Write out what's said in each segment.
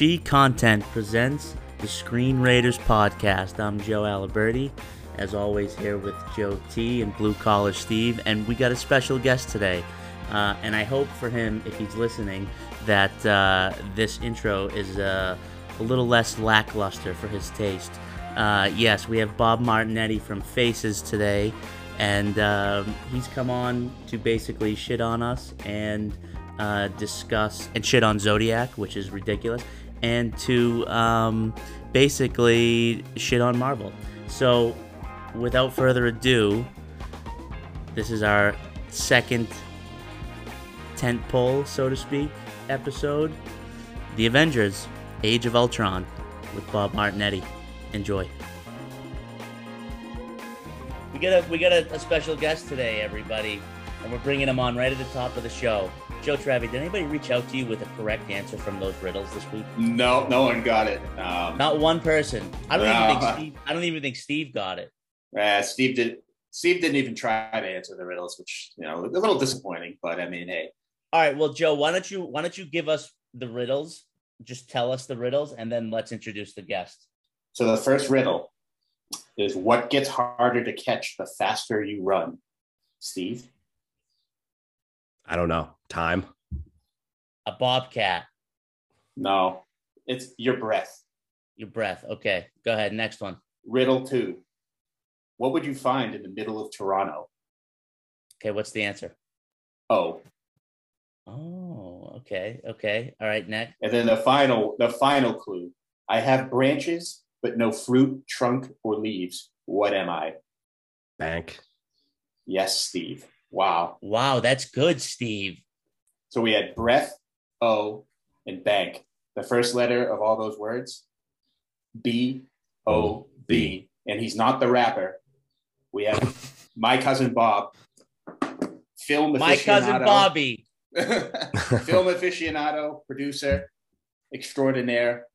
Chi Content presents the Screen Raiders podcast. I'm Joe Aliberti, as always, here with Joe T and Blue Collar Steve, and we got a special guest today. Uh, and I hope for him, if he's listening, that uh, this intro is uh, a little less lackluster for his taste. Uh, yes, we have Bob Martignetti from Faces today, and um, he's come on to basically shit on us and uh, discuss and shit on Zodiac, which is ridiculous, and to um, basically shit on Marvel. So, without further ado, this is our second tent pole, so to speak, episode The Avengers Age of Ultron with Bob Martignetti. Enjoy. We got a we got a, a special guest today, everybody, and we're bringing him on right at the top of the show. Joe Travi, did anybody reach out to you with a correct answer from those riddles this week? No, no one got it. Um, Not one person. I don't No. even think Steve. I don't even think Steve got it. uh, Steve did. Steve didn't even try to answer the riddles, which you know a little disappointing. But I mean, hey, All right. Well, Joe, why don't you why don't you give us the riddles? Just tell us the riddles, and then let's introduce the guest. so the first riddle is what gets harder to catch the faster you run. Steve, I don't know. Time. A bobcat. no, it's your breath. Your breath. Okay. Go ahead. Next one. Riddle two. What would you find in the middle of Toronto? Okay. What's the answer? Oh, Oh. Okay. Okay. All right. Next. and then the final, the final clue. I have branches, but no fruit, trunk, or leaves. What am I? Bank. Yes, Steve. Wow. Wow, that's good, Steve. So we had breath, O, and bank. The first letter of all those words, B O B. And he's not the rapper. We have my cousin Bob, film My cousin Bobby. film aficionado, producer extraordinaire,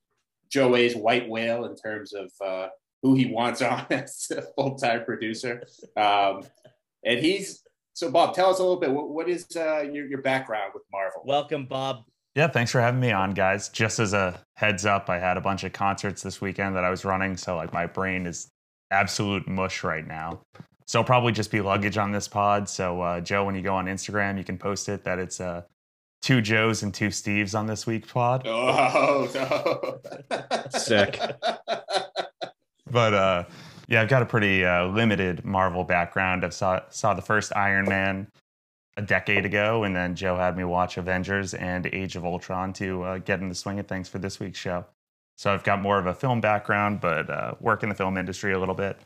Joe A's white whale in terms of uh, who he wants on as a full time producer. Um, and he's so Bob. Tell us a little bit. What, what is uh, your your background with Marvel? Welcome, Bob. Yeah, thanks for having me on, guys. Just as a heads up, I had a bunch of concerts this weekend that I was running, so like my brain is absolute mush right now. So it'll probably just be luggage on this pod. So uh, Joe, when you go on Instagram, you can post it that it's uh, two Joes and two Steves on this week's pod. oh no! Sick. But uh, yeah, I've got a pretty uh, limited Marvel background. I saw saw the first Iron Man a decade ago, and then Joe had me watch Avengers and Age of Ultron to uh, get in the swing of things for this week's show. So I've got more of a film background, but uh, work in the film industry a little bit.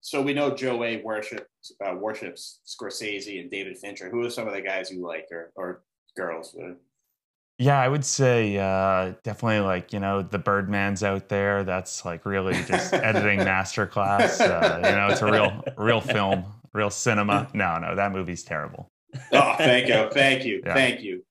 so we know Joe A worships uh, worships Scorsese and David Fincher. Who are some of the guys you like, or or girls? Yeah, I would say uh, definitely like you know the Birdman's out there. That's like really just editing masterclass. Uh, you know, it's a real real film, real cinema. No, no, that movie's terrible. Oh, thank you, thank you, Yeah. thank you.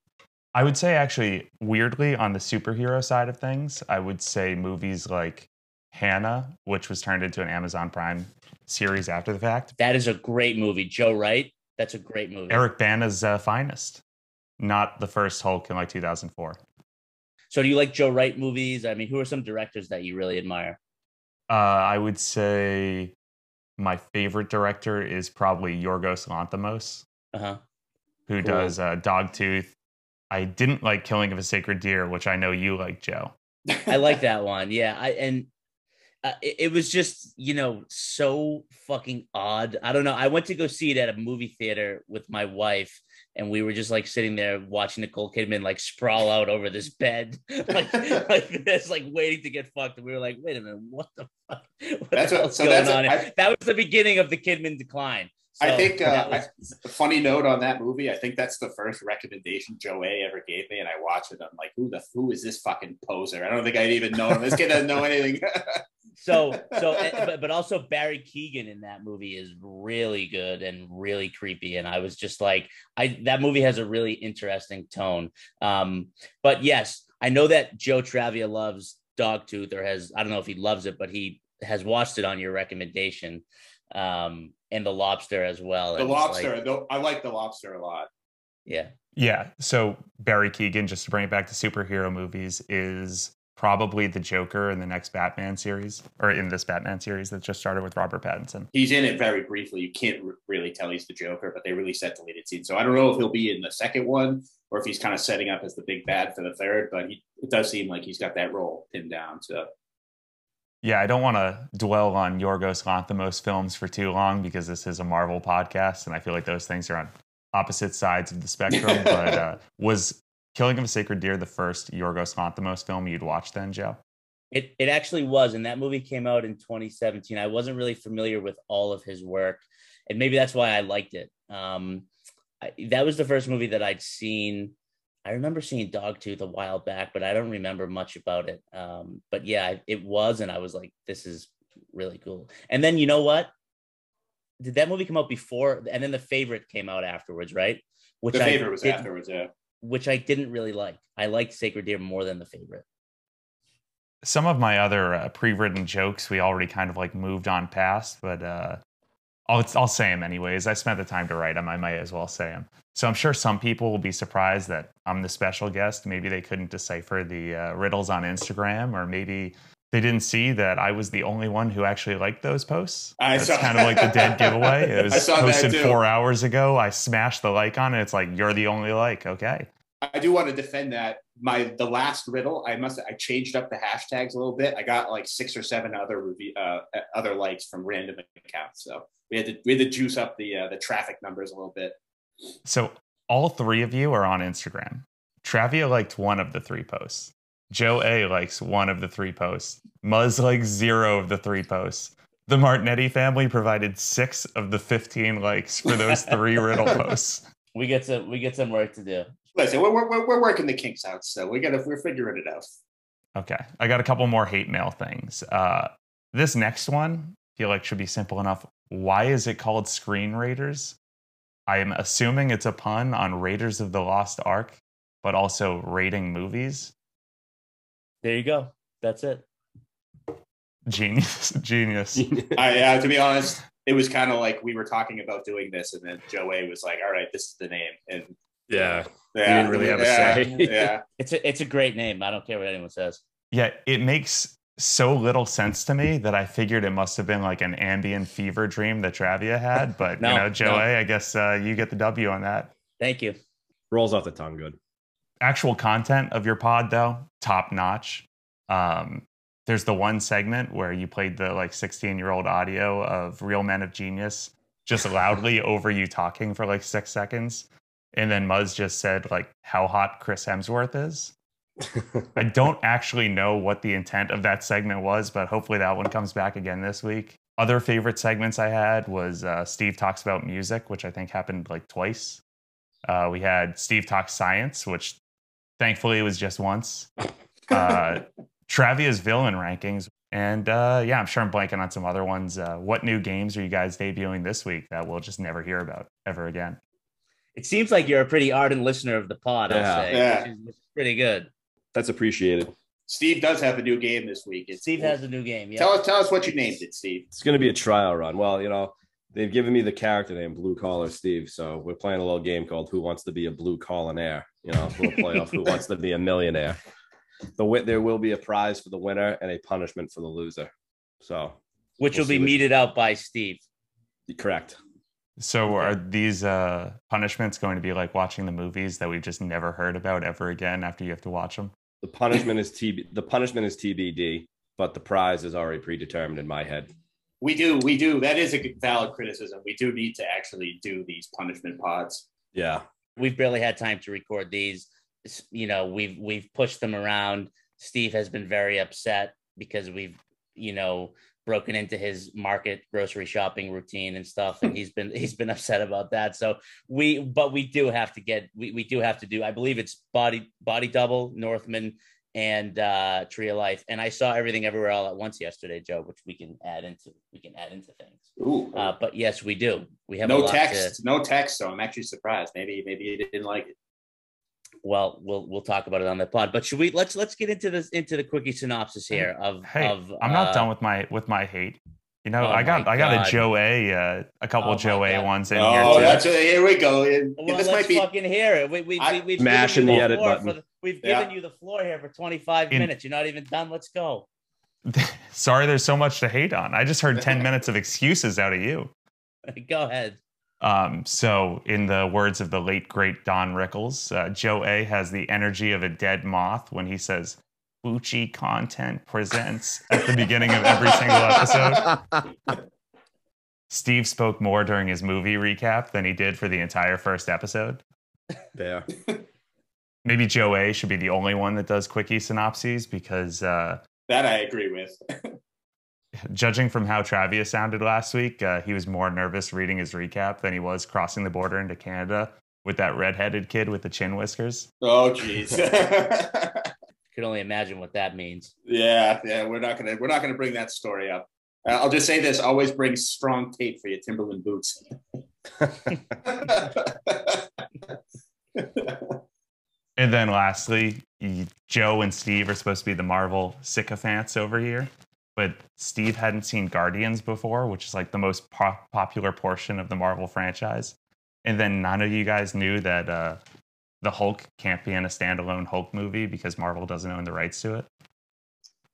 I would say actually weirdly on the superhero side of things, I would say movies like Hanna, which was turned into an Amazon Prime series after the fact. That is a great movie. Joe Wright. That's a great movie. Eric Bana's uh, finest, not the first Hulk in like 2004. So do you like Joe Wright movies? I mean, who are some directors that you really admire? Uh, I would say my favorite director is probably Yorgos Lanthimos, Uh-huh. who Cool. does uh, Dogtooth. I didn't like Killing of a Sacred Deer, which I know you like, Joe. I like that one. Yeah, I and uh, it, it was just you know so fucking odd. I don't know. I went to go see it at a movie theater with my wife, and we were just like sitting there watching Nicole Kidman like sprawl out over this bed, like like this, like waiting to get fucked. And we were like, wait a minute, what the fuck? What That's the what- so going that's on? I- that was the beginning of the Kidman decline. I think, uh, was- A funny note on that movie. I think that's the first recommendation Joe A ever gave me, and I watched it. I'm like, who the who is this fucking poser? I don't think I'd even know him. This kid doesn't know anything. so so eh, but, but also barry keoghan in that movie is really good and really creepy and i was just like i that movie has a really interesting tone um but yes i know that joe travia loves dogtooth or has i don't know if he loves it but he has watched it on your recommendation um and the lobster as well the And it's like- lobster. though I like the lobster a lot. yeah Yeah. So Barry Keoghan, just to bring it back to superhero movies, is probably the Joker in the next Batman series, or in this Batman series that just started with Robert Pattinson. He's in it very briefly. You can't r- really tell he's the Joker, but they really set deleted scenes. So I don't know if he'll be in the second one or if he's kind of setting up as the big bad for the third. But he, it does seem like he's got that role pinned down. So Yeah, I don't want to dwell on Yorgos Lanthimos films for too long because this is a Marvel podcast, and I feel like those things are on opposite sides of the spectrum. but uh, was Killing of a Sacred Deer the first Yorgos Lanthimos film you'd watch then, Joe? It it actually was, and that movie came out in 2017. I wasn't really familiar with all of his work, and maybe that's why I liked it. Um, I, that was the first movie that I'd seen. I remember seeing Dogtooth a while back, but I don't remember much about it. Um, but yeah, it was, and I was like, "This is really cool." And then you know what? Did that movie come out before? And then the favorite came out afterwards, right? Which the I favorite was didn't- afterwards. Yeah. Which I didn't really like. I liked Sacred Deer more than the favorite. some of my other uh, pre-written jokes we already kind of like moved on past, but uh, I'll I'll say them anyways. I spent the time to write them. I might as well say them. So I'm sure some people will be surprised that I'm the special guest. Maybe they couldn't decipher the uh, riddles on Instagram, or maybe they didn't see that I was the only one who actually liked those posts. I That's saw- kind of like the dead giveaway. It was posted four hours ago. I smashed the like on it. It's like you're the only like. Okay. I do want to defend that. My the last riddle, I must I changed up the hashtags a little bit. I got like six or seven other review uh, other likes from random accounts. So we had to we had to juice up the uh, the traffic numbers a little bit. So all three of you are on Instagram. Travia liked one of the three posts. Joe A likes one of the three posts. Muzz likes zero of the three posts. The Martignetti family provided six of the 15 likes for those three riddle posts. We get some we get some work to do. Listen, we're we're, we're working the kinks out, so we gotta we're figuring it out. Okay. I got a couple more hate mail things. Uh, this next one, I feel like should be simple enough. Why is it called Screen Raiders? I am assuming it's a pun on Raiders of the Lost Ark, but also rating movies. There you go. That's it. Genius. Genius. I uh, to be honest, it was kind of like we were talking about doing this, and then Joe A was like, "All right, this is the name," and yeah. yeah, didn't really have a yeah, say. yeah, It's a it's a great name. I don't care what anyone says. Yeah, it makes so little sense to me that I figured it must have been like an ambient fever dream that Travia had. But No, you know, Joe no. A, I guess uh, you get the W on that. Thank you. Rolls off the tongue good. Actual content of your pod, though, top notch. Um, there's the one segment where you played the like 16 year old audio of Real Men of Genius just loudly over you talking for like six seconds. And then Muzz just said like how hot Chris Hemsworth is. I don't actually know what the intent of that segment was, but hopefully that one comes back again this week. Other favorite segments I had was uh, Steve talks about music, which I think happened like twice. Uh, we had Steve talks science, which thankfully it was just once. Uh, Travia's villain rankings, and uh, yeah, I'm sure I'm blanking on some other ones. Uh, what new games are you guys debuting this week that we'll just never hear about ever again? It seems like you're a pretty ardent listener of the pod. Yeah. I'll say, Yeah. which is, which is pretty good. That's appreciated. Steve does have a new game this week. It's, Steve has a new game. Yeah. Tell us, tell us what you named it, Steve. It's going to be a trial run. Well, you know, they've given me the character name Blue Collar Steve. So we're playing a little game called Who Wants to Be a Blue Collar Collinaire? You know, we'll play off Who Wants to Be a Millionaire. The win- there will be a prize for the winner and a punishment for the loser. So which We'll will be what- meted out by Steve. correct. So are these uh, punishments going to be like watching the movies that we've just never heard about ever again after you have to watch them? The punishment is TB. The punishment is TBD, but the prize is already predetermined in my head. We do, we do. That is a valid criticism. We do need to actually do these punishment pods. Yeah. We've barely had time to record these. You know, we've we've pushed them around. Steve has been very upset because we've, you know, broken into his market grocery shopping routine and stuff and he's been he's been upset about that so we but we do have to get we, we do have to do i believe it's body body double northman and uh tree of life and i saw everything everywhere all at once yesterday joe which we can add into we can add into things Ooh, uh but yes we do we have no text, to, no text. So I'm actually surprised. Maybe, maybe you didn't like it. well we'll we'll talk about it on the pod but should we let's let's get into this into the quickie synopsis here of Hey, of I'm not uh, done with my with my hate. You know, Oh I got I got a Joe A, uh, a couple Oh Joe A ones in Oh, here too. that's here we go. well, this let's might be. fucking hear it. We, we, I- we, we've Mash given in you the edit before button. For the, We've Yeah. given you the floor here for 25 In- minutes. You're not even done. Let's go. Sorry, there's so much to hate on. I just heard 10 minutes of excuses out of you. go ahead. Um, so, in the words of the late great Don Rickles, uh, Joe A has the energy of a dead moth when he says, Bucci content presents at the beginning of every single episode. Steve spoke more during his movie recap than he did for the entire first episode. There. Maybe Joe A should be the only one that does quickie synopses because, uh, That I agree with. judging from how Travia sounded last week, uh, he was more nervous reading his recap than he was crossing the border into Canada with that redheaded kid with the chin whiskers. Oh, jeez. Could only imagine what that means. yeah, yeah. We're not gonna we're not gonna bring that story up. Uh, I'll just say this: always bring strong tape for your Timberland boots. And then lastly, Joe and Steve are supposed to be the Marvel sycophants over here. But Steve hadn't seen Guardians before, which is like the most po- popular portion of the Marvel franchise. And then none of you guys knew that uh, the Hulk can't be in a standalone Hulk movie because Marvel doesn't own the rights to it.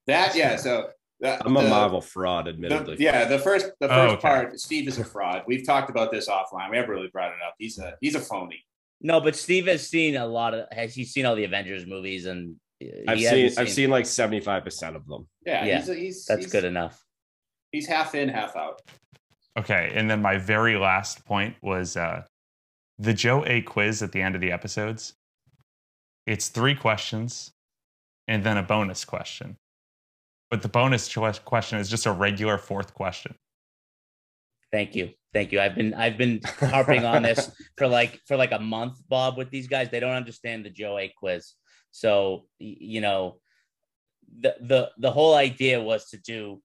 that yeah. So that, I'm a the- Marvel fraud, the- admittedly. yeah, the first the Oh, first okay. part. Steve is a fraud. We've talked about this offline. We haven't really brought it up. He's a he's a phony. No, but Steve has seen a lot of. Has he seen all the Avengers movies? And I've he seen, I've seen like 75% of them. Yeah, Yeah, he's, he's That's he's, good enough. He's half in, half out. Okay, and then my very last point was uh, the Joe A quiz at the end of the episodes. It's three questions and then a bonus question. But the bonus question is just a regular fourth question. Thank you. Thank you. I've been I've been harping on this for like for like a month, Bob, with these guys. They don't understand the Joe A quiz. So you know, the the the whole idea was to do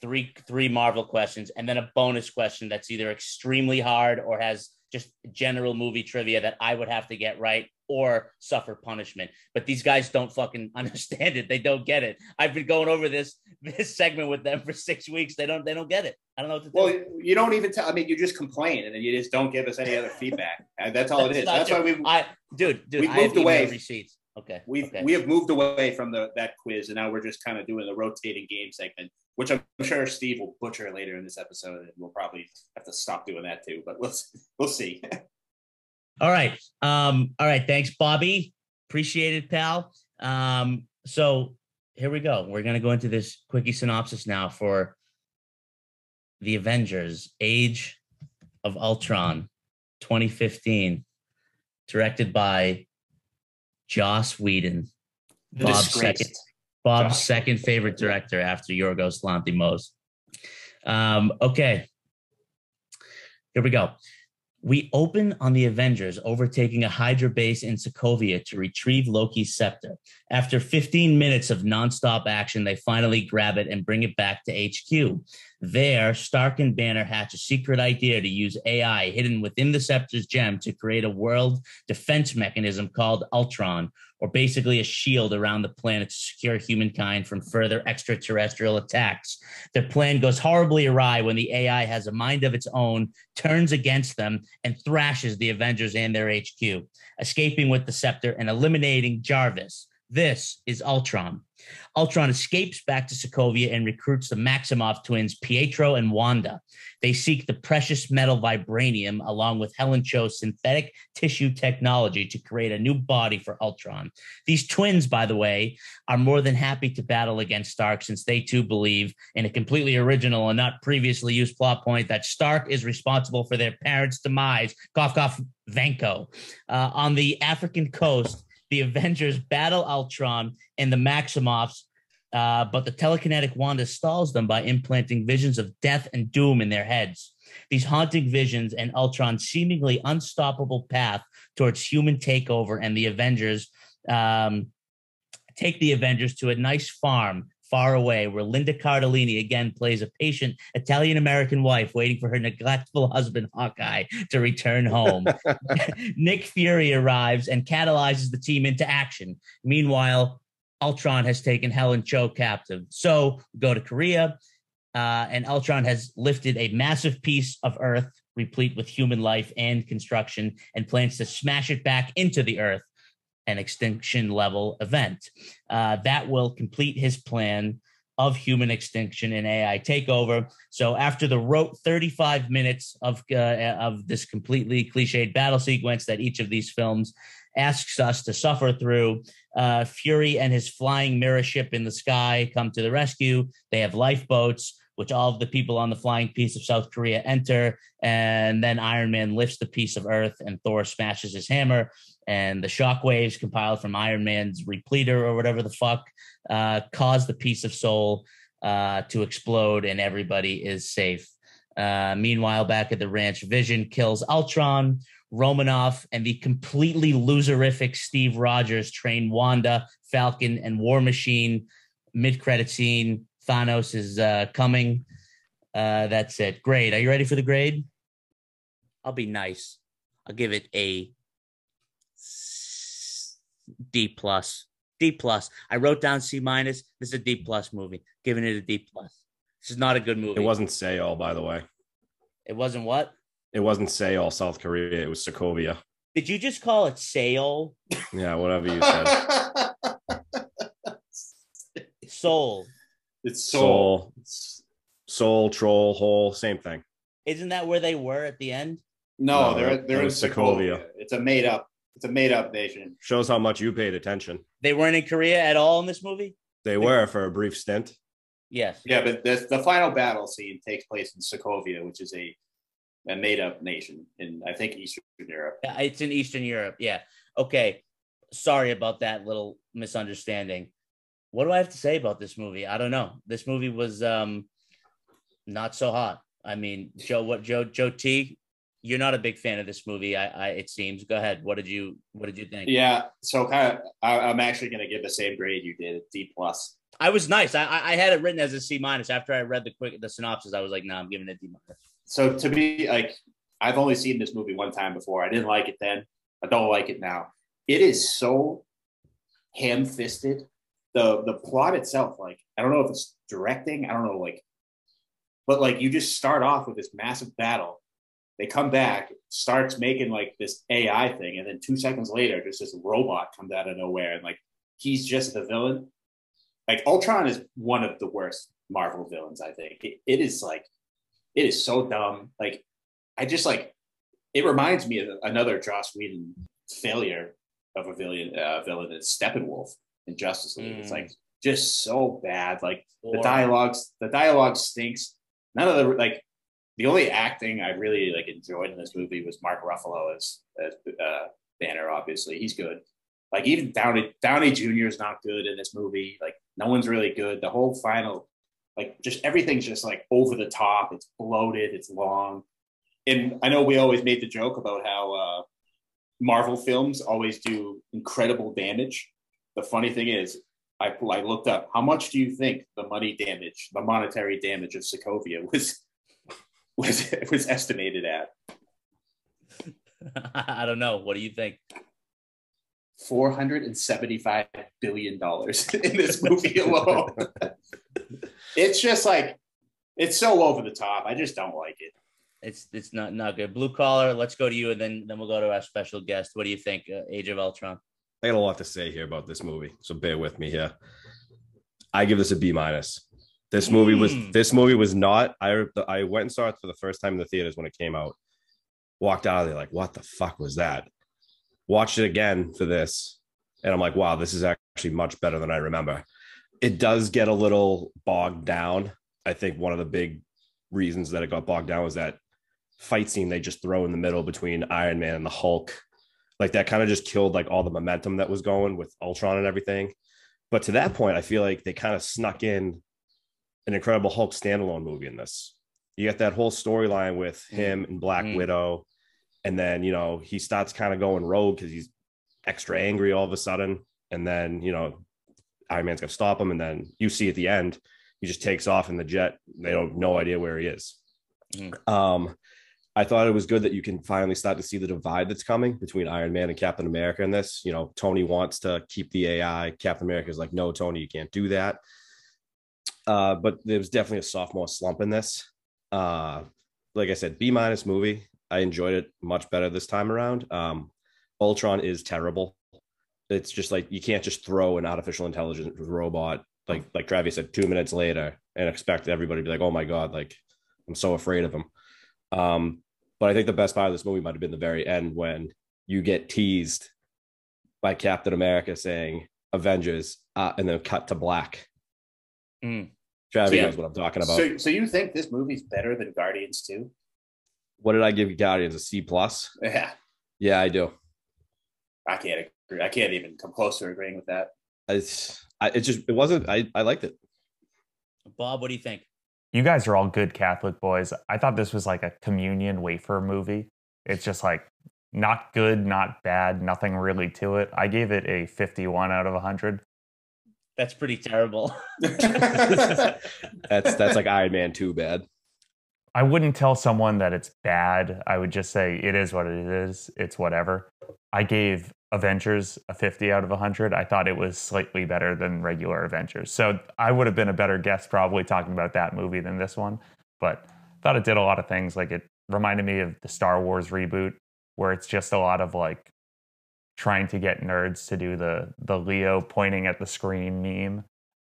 three three Marvel questions and then a bonus question that's either extremely hard or has just general movie trivia that I would have to get right or suffer punishment. But these guys don't fucking understand it. They don't get it. I've been going over this this segment with them for six weeks. They don't they don't get it. I don't know what to do. Well, you don't even tell. I mean, you just complain and then you just don't give us any other feedback. That's all it is. That's true. why we've I, dude, dude, We've I moved away. receipts. Okay, we've okay. we have moved away from the that quiz, and now we're just kind of doing the rotating game segment, which I'm sure Steve will butcher later in this episode, and we'll probably have to stop doing that too. But let's we'll see. All right. Um, all right. Thanks, Bobby. Appreciate it, pal. Um, so here we go. We're gonna go into this quickie synopsis now for the Avengers Age of Ultron 2015, directed by Joss Whedon. The Bob's disgraced. second Bob's second favorite director after Yorgos Lanthimos. Um, okay. Here we go. We open on the Avengers overtaking a Hydra base in Sokovia to retrieve Loki's scepter. After 15 minutes of nonstop action, they finally grab it and bring it back to HQ. There, Stark and Banner hatch a secret idea to use AI hidden within the scepter's gem to create a world defense mechanism called Ultron, or basically a shield around the planet to secure humankind from further extraterrestrial attacks. Their plan goes horribly awry when the AI has a mind of its own, turns against them, and thrashes the Avengers and their HQ, escaping with the scepter and eliminating Jarvis. This is Ultron. Ultron escapes back to Sokovia and recruits the Maximoff twins, Pietro and Wanda. They seek the precious metal vibranium along with Helen Cho's synthetic tissue technology to create a new body for Ultron. These twins, by the way, are more than happy to battle against Stark since they too believe in a completely original and not previously used plot point that Stark is responsible for their parents' demise. Cough, cough, Vanko. Uh, on the African coast, the Avengers battle Ultron and the Maximoffs, uh, but the telekinetic Wanda stalls them by implanting visions of death and doom in their heads. These haunting visions and Ultron's seemingly unstoppable path towards human takeover and the Avengers um, take the Avengers to a nice farm far away where Linda Cardellini again plays a patient Italian American wife waiting for her neglectful husband Hawkeye to return home. Nick Fury arrives and catalyzes the team into action. Meanwhile, Ultron has taken Helen Cho captive. So we go to Korea, uh, and Ultron has lifted a massive piece of Earth, replete with human life and construction, and plans to smash it back into the Earth. An extinction level event. Uh, that will complete his plan of human extinction and AI takeover. So after the wrote 35 minutes of uh, of this completely cliched battle sequence that each of these films asks us to suffer through, uh, Fury and his flying mirror ship in the sky come to the rescue. They have lifeboats which all of the people on the flying piece of South Korea enter. And then Iron Man lifts the piece of Earth and Thor smashes his hammer. And the shockwaves compiled from Iron Man's repleter or whatever the fuck uh, cause the piece of soul uh, to explode, and everybody is safe. Uh, meanwhile, back at the ranch, Vision kills Ultron. Romanoff and the completely loserific Steve Rogers train Wanda, Falcon, and War Machine. Mid credit scene Thanos is uh, coming. Uh, that's it. Grade. Are you ready for the grade? I'll be nice. I'll give it a D plus. D plus. I wrote down C minus. This is a D plus movie. Giving it a D plus. This is not a good movie. It wasn't Seoul, by the way. It wasn't what? It wasn't Seoul, South Korea. It was Sokovia. Did you just call it Seoul? Yeah, whatever you said. Seoul. It's Seoul. Soul, Soul, Troll, Hole, same thing. Isn't that where they were at the end? No, No, they're they're in was Sokovia. Sokovia. It's a made up. It's a made up nation. Shows how much you paid attention. They weren't in Korea at all in this movie? They were for a brief stint. Yes. Yeah, but the, the final battle scene takes place in Sokovia, which is a a made up nation in I think Eastern Europe. Yeah, It's in Eastern Europe. Yeah. Okay. Sorry about that little misunderstanding. What do I have to say about this movie? I don't know. This movie was um not so hot. I mean, Joe, what Joe Joe T, you're not a big fan of this movie. I, I it seems. Go ahead. What did you what did you think? Yeah, so kind of I, I'm actually going to give the same grade you did, D plus. I was nice. I I I had it written as a C minus. After I read the quick the synopsis, I was like, no, nah, I'm giving it D minus. So to me, like I've only seen this movie one time before. I didn't like it then. I don't like it now. It is so ham fisted. The the plot itself, like I don't know if it's directing. I don't know, like, but like you just start off with this massive battle. They come back, starts making like this AI thing, and then two seconds later, just this robot comes out of nowhere, and like he's just the villain. Like Ultron is one of the worst Marvel villains. I think it, it is like it is so dumb. Like, I just like it reminds me of another Joss Whedon failure of a villain. Uh, villain is Steppenwolf in Justice League. It's Mm. like just so bad. Like the dialogues, the dialogue stinks. None of the like the only acting I really like enjoyed in this movie was Mark Ruffalo as as uh, Banner. Obviously, he's good. Like even Downey Downey Jr. is not good in this movie. Like no one's really good. The whole final like just everything's just like over the top it's bloated it's long and i know we always made the joke about how uh, marvel films always do incredible damage the funny thing is I, I looked up how much do you think the money damage the monetary damage of sokovia was was was estimated at I don't know. What do you think? 475 billion dollars in this movie alone it's just like it's so over the top i just don't like it It's it's not not good. Blue collar. Let's go to you, and then then we'll go to our special guest. What do you think? Uh, Age of Ultron. I got a lot to say here about this movie, so bear with me here. I give this a B minus. This movie was Mm. this movie was not. I I went and saw it for the first time in the theaters when it came out. Walked out of there like, what the fuck was that? Watched it again for this, and I'm like, wow, this is actually much better than I remember. It does get a little bogged down. I think one of the big reasons that it got bogged down was that fight scene they just throw in the middle between Iron Man and the Hulk like that kind of just killed like all the momentum that was going with Ultron and everything. But to that point, I feel like they kind of snuck in an Incredible Hulk standalone movie in this. You get that whole storyline with him and Black Mm. Widow, and then you know he starts kind of going rogue because he's extra angry all of a sudden, and then you know Iron Man's gonna stop him, and then you see at the end he just takes off in the jet. They don't no idea where he is. Mm. Um, I thought it was good that you can finally start to see the divide that's coming between Iron Man and Captain America in this. You know, Tony wants to keep the AI. Captain America is like, no, Tony, you can't do that. Uh, but there was definitely a sophomore slump in this. Uh, like I said, B minus movie. I enjoyed it much better this time around. Um, Ultron is terrible. it's just like you can't just throw an artificial intelligence robot like like Travis said two minutes later and expect everybody to be like, oh my god, like I'm so afraid of him. Um, but I think the best part of this movie might have been the very end when you get teased by Captain America saying Avengers, uh, and then cut to black. Mm. Travis yeah. knows what I'm talking about. So, so you think this movie's better than Guardians 2? What did I give Guardians? A C plus? Yeah. Yeah, I do. I can't agree. I can't even come close to agreeing with that. It's, I, it just, it wasn't, I, I liked it. Bob, what do you think? You guys are all good Catholic boys. I thought this was like a communion wafer movie. It's just like not good, not bad, nothing really to it. I gave it a 51 out of 100. That's pretty terrible. that's that's like Iron Man too bad. I wouldn't tell someone that it's bad. I would just say it is what it is. It's whatever. I gave Avengers a 50 out of 100. I thought it was slightly better than regular Avengers. So I would have been a better guest probably talking about that movie than this one. But thought it did a lot of things. Like it reminded me of the Star Wars reboot where it's just a lot of like trying to get nerds to do the the Leo pointing at the screen meme.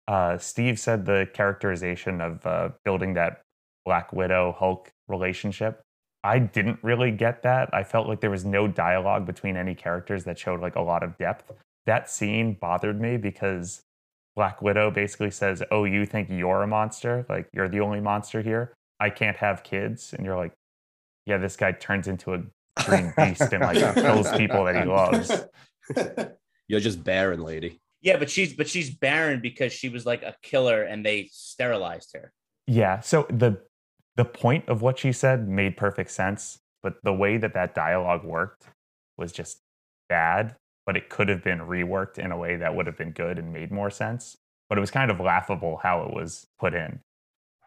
Uh, Steve said the characterization of uh, building that Black Widow Hulk relationship. I didn't really get that. I felt like there was no dialogue between any characters that showed like a lot of depth. That scene bothered me because Black Widow basically says, "Oh, you think you're a monster? Like you're the only monster here? I can't have kids." And you're like, "Yeah, this guy turns into a green beast and like kills people that he loves. You're just barren, lady. Yeah, but she's but she's barren because she was like a killer and they sterilized her. Yeah. So the the point of what she said made perfect sense, but the way that that dialogue worked was just bad. But it could have been reworked in a way that would have been good and made more sense. But it was kind of laughable how it was put in.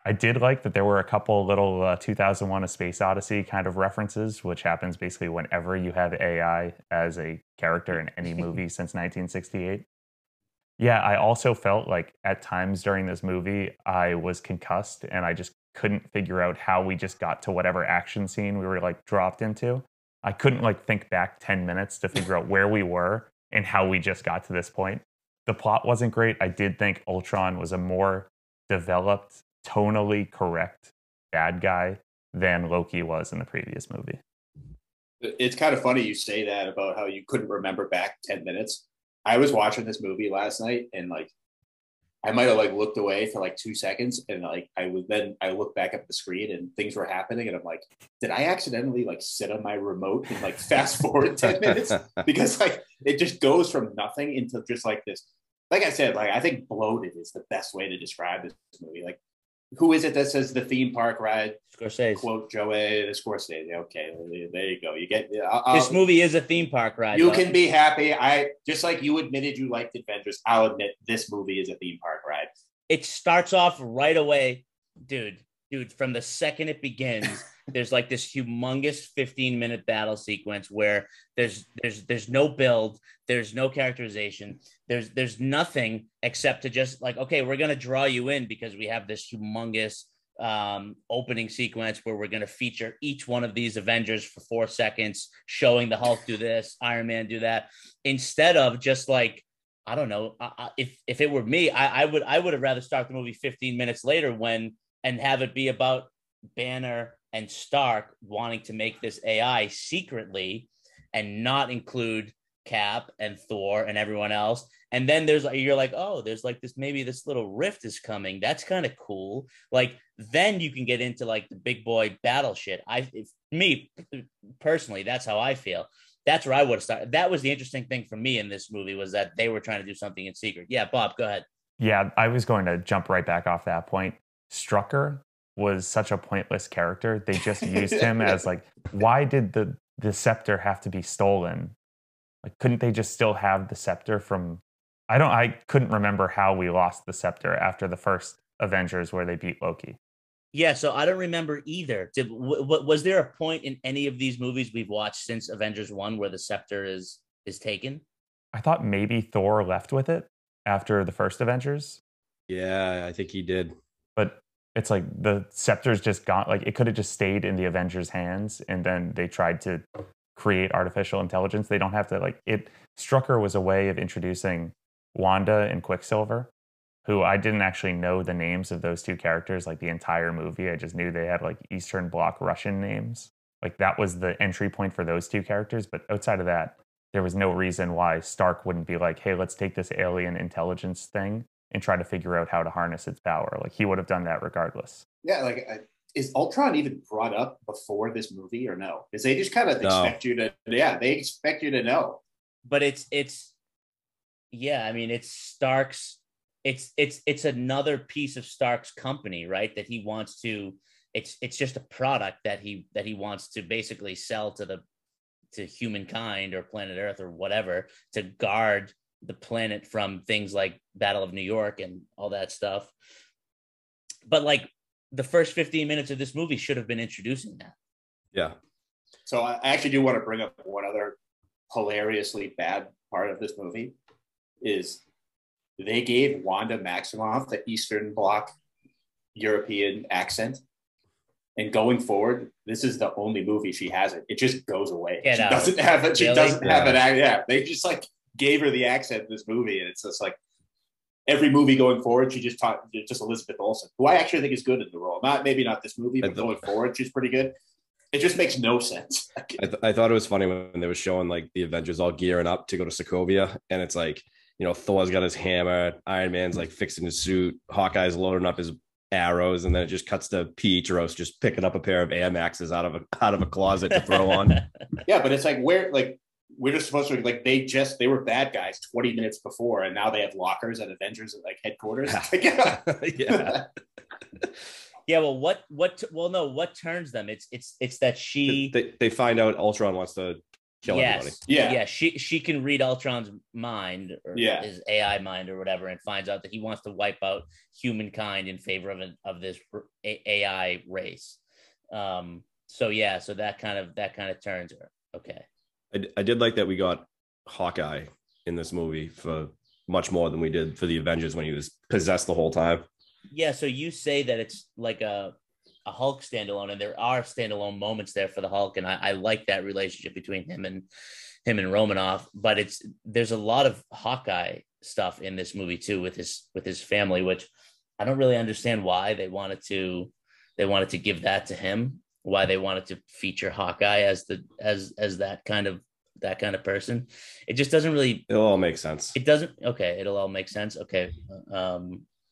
I did like that there were a couple little uh, 2001 A Space Odyssey kind of references, which happens basically whenever you have AI as a character in any movie since 1968. Yeah, I also felt like at times during this movie, I was concussed and I just couldn't figure out how we just got to whatever action scene we were like dropped into. I couldn't like think back 10 minutes to figure out where we were and how we just got to this point. The plot wasn't great. I did think Ultron was a more developed tonally correct bad guy than Loki was in the previous movie. It's kind of funny you say that about how you couldn't remember back 10 minutes. I was watching this movie last night and like I might have like looked away for like two seconds and like I would then I look back at the screen and things were happening and I'm like, did I accidentally like sit on my remote and like fast forward 10 minutes? Because like it just goes from nothing into just like this. Like I said, like I think bloated is the best way to describe this movie. Like who is it that says the theme park ride? Scorsese. Quote Joey Scorsese. Okay, there you go. You get uh, I'll, this movie is a theme park ride. You though. can be happy. I just like you admitted you liked Avengers. I'll admit this movie is a theme park ride. It starts off right away, dude. Dude, from the second it begins, there's like this humongous 15 minute battle sequence where there's there's there's no build, there's no characterization, there's there's nothing except to just like okay, we're gonna draw you in because we have this humongous um, opening sequence where we're going to feature each one of these Avengers for four seconds, showing the Hulk do this, Iron Man do that, instead of just like I don't know. I, if if it were me, I, I would I would have rather start the movie 15 minutes later when and have it be about Banner and Stark wanting to make this AI secretly and not include Cap and Thor and everyone else. And then there's you're like, oh, there's like this maybe this little rift is coming. That's kind of cool. Like then you can get into like the big boy battle shit. I if, me personally, that's how I feel. That's where I would have started. That was the interesting thing for me in this movie was that they were trying to do something in secret. Yeah, Bob, go ahead. Yeah, I was going to jump right back off that point. Strucker was such a pointless character. They just used him as like, why did the the scepter have to be stolen? Like, couldn't they just still have the scepter from? I don't. I couldn't remember how we lost the scepter after the first Avengers where they beat Loki. Yeah, so I don't remember either. Did w- w- was there a point in any of these movies we've watched since Avengers One where the scepter is is taken? I thought maybe Thor left with it after the first Avengers. Yeah, I think he did. But it's like the scepter's just gone like it could have just stayed in the avengers hands and then they tried to create artificial intelligence. They don't have to like it. Strucker was a way of introducing Wanda and Quicksilver, who I didn't actually know the names of those two characters like the entire movie. I just knew they had like Eastern Bloc Russian names. Like that was the entry point for those two characters. But outside of that, there was no reason why Stark wouldn't be like, hey, let's take this alien intelligence thing and try to figure out how to harness its power. Like he would have done that regardless. Yeah, like is Ultron even brought up before this movie or no? Because they just kind of No. expect you to, yeah, they expect you to know. but it's it's yeah i mean it's stark's it's it's it's another piece of stark's company right that he wants to it's it's just a product that he that he wants to basically sell to the to humankind or planet earth or whatever to guard the planet from things like battle of new york and all that stuff but like the first 15 minutes of this movie should have been introducing that Yeah. So I I actually do want to bring up one other hilariously bad part of this movie is they gave Wanda Maximoff the Eastern Bloc European accent. And going forward, this is the only movie she has it. It just goes away. Get she out. doesn't have it. She Really? doesn't have Yeah. an act. Yeah, they just like gave her the accent in this movie, and it's just like every movie going forward, she just taught just Elizabeth Olsen, who I actually think is good in the role. Not maybe not this movie, but thought- going forward, she's pretty good. It just makes no sense. I, th- I thought it was funny when they were showing like the Avengers all gearing up to go to Sokovia, and it's like you know Thor's got his hammer, Iron Man's like fixing his suit, Hawkeye's loading up his arrows, and then it just cuts to Pietros just picking up a pair of Air Maxes out of a out of a closet to throw on. Yeah, but it's like where like we're just supposed to like they just they were bad guys 20 minutes before and now they have lockers at Avengers at like headquarters. Like, yeah, Yeah, well, what what well no, what turns them? It's it's it's that she they, they find out Ultron wants to kill everybody. Yeah. yeah she she can read Ultron's mind or Yeah. his AI mind or whatever and finds out that he wants to wipe out humankind in favor of an, of this r- A- AI race. Um. So yeah, so that kind of that kind of turns her. Okay. I, I did like that we got Hawkeye in this movie for much more than we did for the Avengers when he was possessed the whole time. Yeah. So you say that it's like a a Hulk standalone, and there are standalone moments there for the Hulk, and I, I like that relationship between him and him and Romanoff. But it's there's a lot of Hawkeye stuff in this movie too with his with his family, which I don't really understand why they wanted to they wanted to give that to him, why they wanted to feature Hawkeye as the as as that kind of that kind of person. It just doesn't really It'll all make sense. it doesn't okay it'll all make sense okay um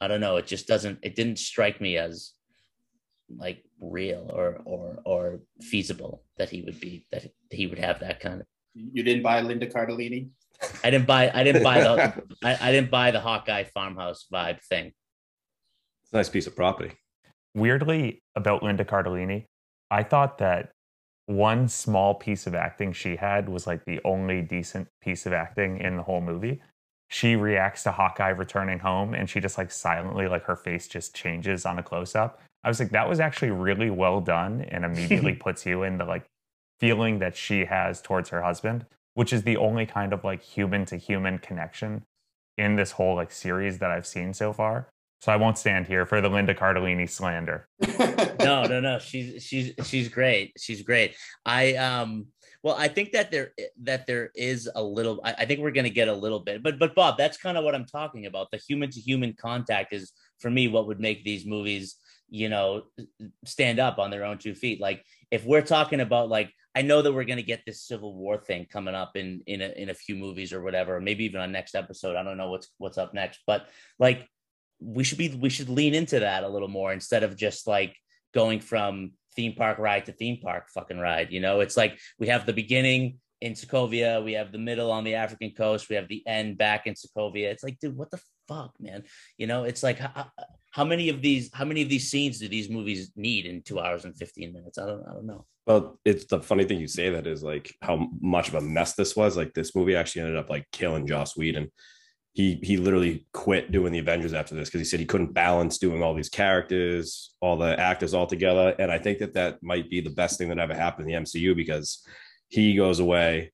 i don't know it just doesn't it didn't strike me as like real or or or feasible that he would be that he would have that kind of you didn't buy Linda Cardellini? i didn't buy i didn't buy the I, I didn't buy the hawkeye farmhouse vibe thing It's a nice piece of property. weirdly about Linda Cardellini, I thought that one small piece of acting she had was like the only decent piece of acting in the whole movie. She reacts to Hawkeye returning home and she just like silently, like her face just changes on a close up. I was like, that was actually really well done and immediately puts you in the like feeling that she has towards her husband, which is the only kind of like human to human connection in this whole like series that I've seen so far. So I won't stand here for the Linda Cardellini slander. no no no. She's she's she's great. She's great. I um well i think that there that there is a little i, I think we're going to get a little bit but but bob that's kind of what i'm talking about. The human to human contact is for me what would make these movies you know stand up on their own two feet. Like if we're talking about like i know that we're going to get this civil war thing coming up in in a, in a few movies or whatever maybe even on next episode. I don't know what's what's up next but like we should be we should lean into that a little more instead of just like going from theme park ride to theme park fucking ride. You know, it's like we have the beginning in Sokovia, we have the middle on the African coast, we have the end back in Sokovia. It's like, dude, what the fuck, man? You know, it's like how, how many of these how many of these scenes do these movies need in two hours and fifteen minutes? I don't I don't know. Well, it's the funny thing you say that is like how much of a mess this was. Like this movie actually ended up like killing Joss Whedon. He he literally quit doing the Avengers after this because he said he couldn't balance doing all these characters, all the actors all together. And I think that that might be the best thing that ever happened in the MCU because he goes away.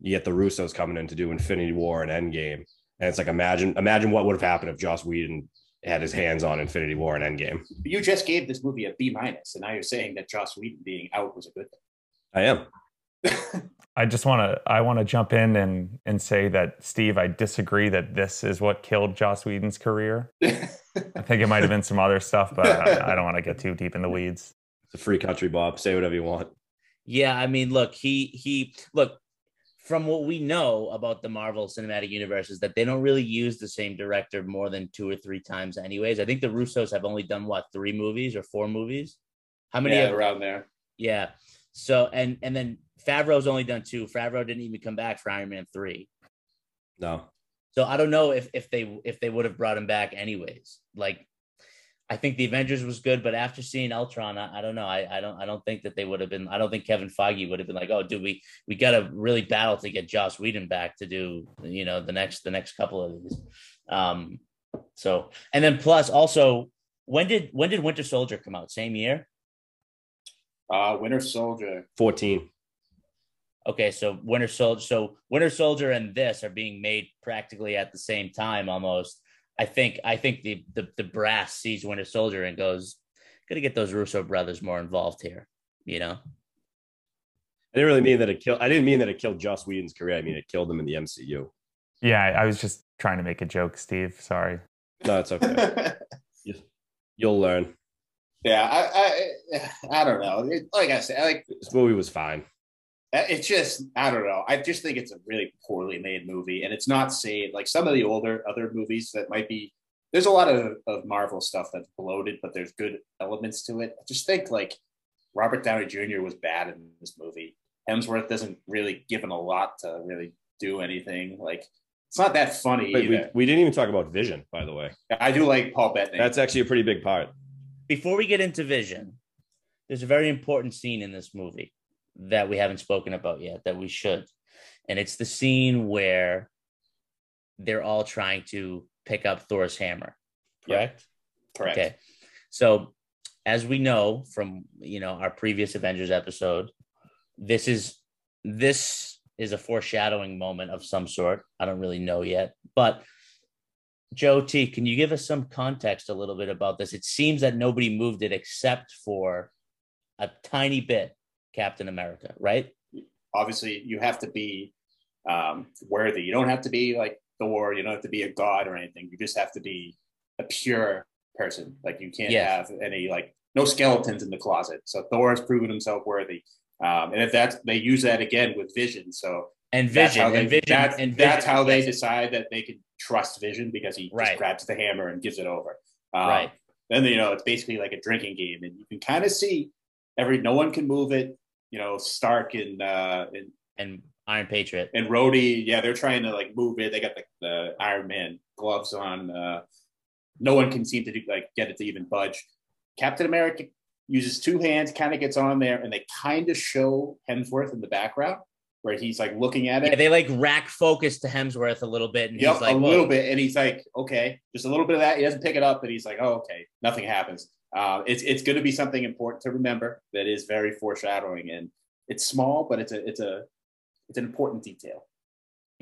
You get the Russos coming in to do Infinity War and Endgame, and it's like imagine imagine what would have happened if Joss Whedon had his hands on Infinity War and Endgame. you just gave this movie a B minus, and now you're saying that Joss Whedon being out was a good thing. I am. thing. I just want to I want to jump in and and say that Steve, I disagree that this is what killed Joss Whedon's career. I think it might have been some other stuff, but I, I don't want to get too deep in the weeds. It's a free country, Bob. Say whatever you want. Yeah, I mean, look, he he look from what we know about the Marvel Cinematic Universe is that they don't really use the same director more than two or three times, anyways. I think the Russos have only done what three movies or four movies. How many? yeah, have- around there. yeah. So and and then Favreau's only done two. Favreau didn't even come back for Iron Man three. No. So I don't know if if they if they would have brought him back anyways. Like I think the Avengers was good, but after seeing Ultron, I, I don't know. I, I don't I don't think that they would have been. I don't think Kevin Feige would have been like, oh, dude, we we got to really battle to get Joss Whedon back to do you know the next the next couple of these. Um, so and then plus also when did when did Winter Soldier come out? Same year. Uh, Winter Soldier. 14. Okay, so Winter Soldier, so Winter Soldier and this are being made practically at the same time, almost. I think I think the the, the brass sees Winter Soldier and goes, "Got to get those Russo brothers more involved here," you know. I didn't really mean that it killed. I didn't mean that it killed Joss Whedon's career. I mean it killed him in the MCU. Yeah, I, I was just trying to make a joke, Steve. Sorry. No, it's okay. You'll learn. yeah, I, I I don't know. It, like I said, like This movie was fine. Uh, it's just I don't know. I just think it's a really poorly made movie, and it's not saved. Like some of the older other movies that might be. There's a lot of, of Marvel stuff that's bloated, but there's good elements to it. I just think like Robert Downey Jr. was bad in this movie. Hemsworth doesn't really give him a lot to really do anything. Like it's not that funny Wait, we, we didn't even talk about Vision, by the way. I do like Paul Bettany. That's actually a pretty big part. Before we get into Vision, there's a very important scene in this movie that we haven't spoken about yet that we should, and it's the scene where they're all trying to pick up Thor's hammer. Yep. Correct. correct. Okay. So, as we know from you know our previous Avengers episode, this is this is a foreshadowing moment of some sort. I don't really know yet, but Joe T, can you give us some context a little bit about this? It seems that nobody moved it except for a tiny bit Captain America, right? obviously you have to be um, worthy. You don't have to be like Thor. You don't have to be a god or anything. You just have to be a pure person. Like you can't Yeah. have any like no skeletons in the closet. So Thor has proven himself worthy. Um, and if that's they use that again with Vision. So And Vision, they, and Vision, that's, and that's how they decide that they can trust Vision because he Right. just grabs the hammer and gives it over. Um, Right. Then you know it's basically like a drinking game, and you can kind of see every no one can move it. You know, Stark and uh, and and Iron Patriot. and Rhodey, yeah, they're trying to like move it. They got the, the Iron Man gloves on. Uh, no one can seem to do, like get it to even budge. Captain America uses two hands, kind of gets on there, and they kind of show Hemsworth in the background where he's like looking at it. Yeah, they like rack focus to Hemsworth a little bit, and Yep, he's like, a "Whoa." little bit, and he's like, okay, just a little bit of that. He doesn't pick it up, but he's like, oh, okay, nothing happens. Uh, it's it's going to be something important to remember that is very foreshadowing, and it's small, but it's a it's a it's an important detail.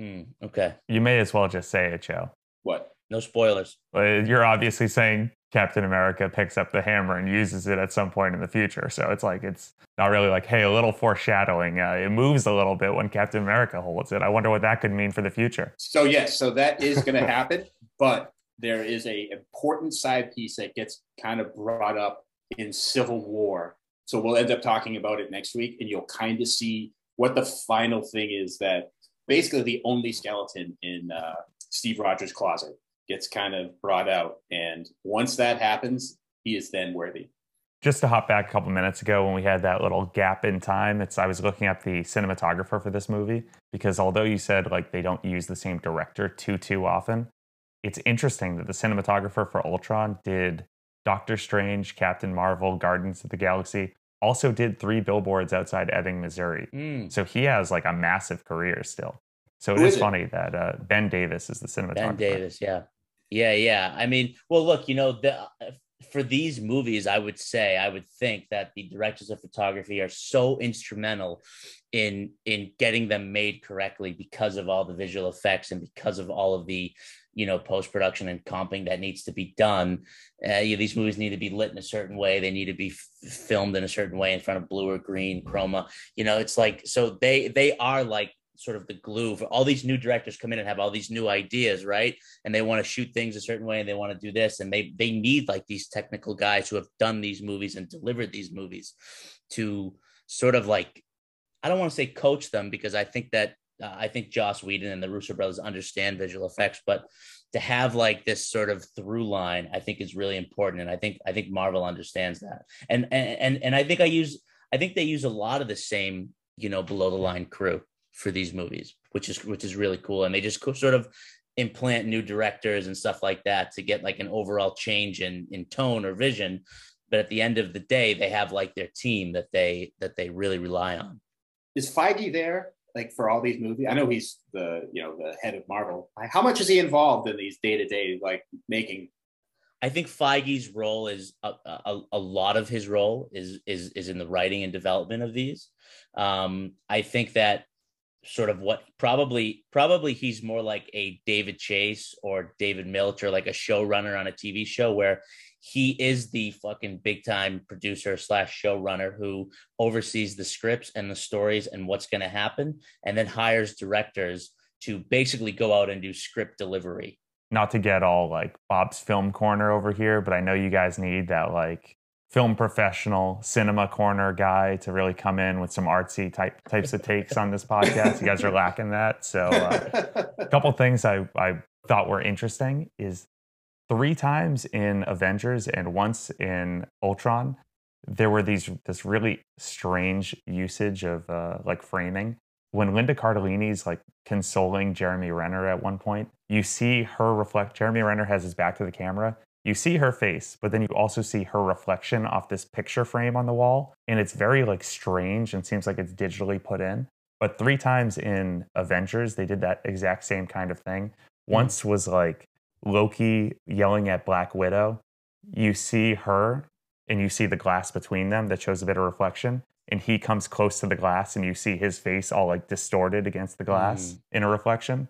Mm, okay, You may as well just say it, Joe. What? no spoilers. You're obviously saying Captain America picks up the hammer and uses it at some point in the future. So it's like, it's not really like, hey, a little foreshadowing. Uh, it moves a little bit when Captain America holds it. I wonder what that could mean for the future. So yes, so that is going to happen, but there is a important side piece that gets kind of brought up in Civil War. So we'll end up talking about it next week, and you'll kind of see what the final thing is that basically the only skeleton in uh, Steve Rogers' closet gets kind of brought out, and once that happens, he is then worthy. Just to hop back a couple minutes ago when we had that little gap in time, it's I was looking up the cinematographer for this movie because although you said like they don't use the same director too too often, it's interesting that the cinematographer for Ultron did Doctor Strange, Captain Marvel, Guardians of the Galaxy, also did three billboards outside Ebbing, Missouri. Mm, So he has like a massive career still. So it Who is is it? funny that uh, Ben Davis is the cinematographer. Ben Davis, yeah, yeah, yeah. I mean, well, look, you know, the for these movies, I would say, I would think that the directors of photography are so instrumental in in getting them made correctly because of all the visual effects and because of all of the you know post production and comping that needs to be done. Uh, you know, these movies need to be lit in a certain way. They need to be f- filmed in a certain way in front of blue or green chroma. You know, it's like so they they are like sort of the glue for all these new directors come in and have all these new ideas right and they want to shoot things a certain way and they want to do this and they they need like these technical guys who have done these movies and delivered these movies to sort of like i don't want to say coach them because i think that uh, i think joss whedon and the russo brothers understand visual effects but to have like this sort of through line i think is really important and i think i think marvel understands that and and and, and i think i use i think they use a lot of the same you know below the line crew for these movies, which is which is really cool. And they just sort of implant new directors and stuff like that to get like an overall change in in tone or vision. But at the end of the day, they have like their team that they that they really rely on. Is Feige there like for all these movies? I know he's the you know the head of Marvel. How much is he involved in these day to day like making? I think Feige's role is a, a, a, lot of his role is is is in the writing and development of these. Um, I think that sort of what probably probably he's more like a David Chase or David Milch or like a showrunner on a TV show where he is the fucking big time producer slash showrunner who oversees the scripts and the stories and what's going to happen and then hires directors to basically go out and do script delivery not to get all like bob's film corner over here but i know you guys need that like film professional cinema corner guy to really come in with some artsy type types of takes on this podcast. You guys are lacking that. So uh, a couple things I, I thought were interesting is three times in Avengers and once in Ultron, there were these this really strange usage of uh, like framing. When Linda Cardellini's like consoling Jeremy Renner at one point, you see her reflect. Jeremy Renner has his back to the camera, you see her face, but then you also see her reflection off this picture frame on the wall. And it's very like strange and seems like it's digitally put in. But three times in Avengers, they did that exact same kind of thing. Hmm. Once was like Loki yelling at Black Widow. You see her and you see the glass between them that shows a bit of reflection. And he comes close to the glass and you see his face all like distorted against the glass mm. in a reflection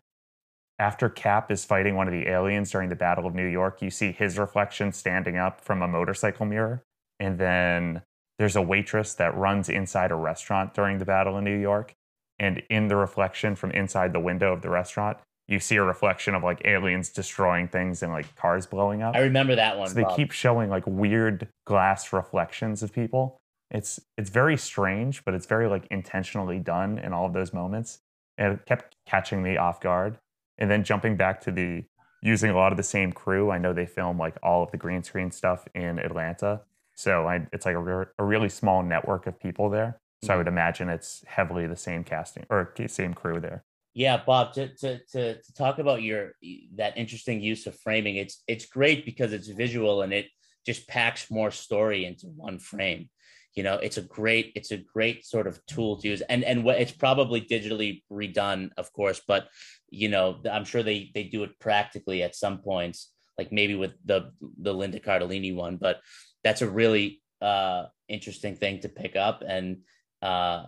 after Cap is fighting one of the aliens during the Battle of New York, you see his reflection standing up from a motorcycle mirror. And then there's a waitress that runs inside a restaurant during the Battle of New York. And in the reflection from inside the window of the restaurant, you see a reflection of like aliens destroying things and like cars blowing up. I remember that one. So they Bob. keep showing like weird glass reflections of people. It's it's very strange, but it's very like intentionally done in all of those moments. And it kept catching me off guard. And then jumping back to the using a lot of the same crew. I know they film like all of the green screen stuff in Atlanta. So I, it's like a, re- a really small network of people there. So I would mm-hmm. imagine it's heavily the same casting or same crew there. Yeah, Bob. To, to to to talk about your that interesting use of framing, it's it's great because it's visual and it just packs more story into one frame you know it's a great it's a great sort of tool to use and and what it's probably digitally redone of course but you know i'm sure they they do it practically at some points like maybe with the the linda cardellini one but that's a really uh interesting thing to pick up and uh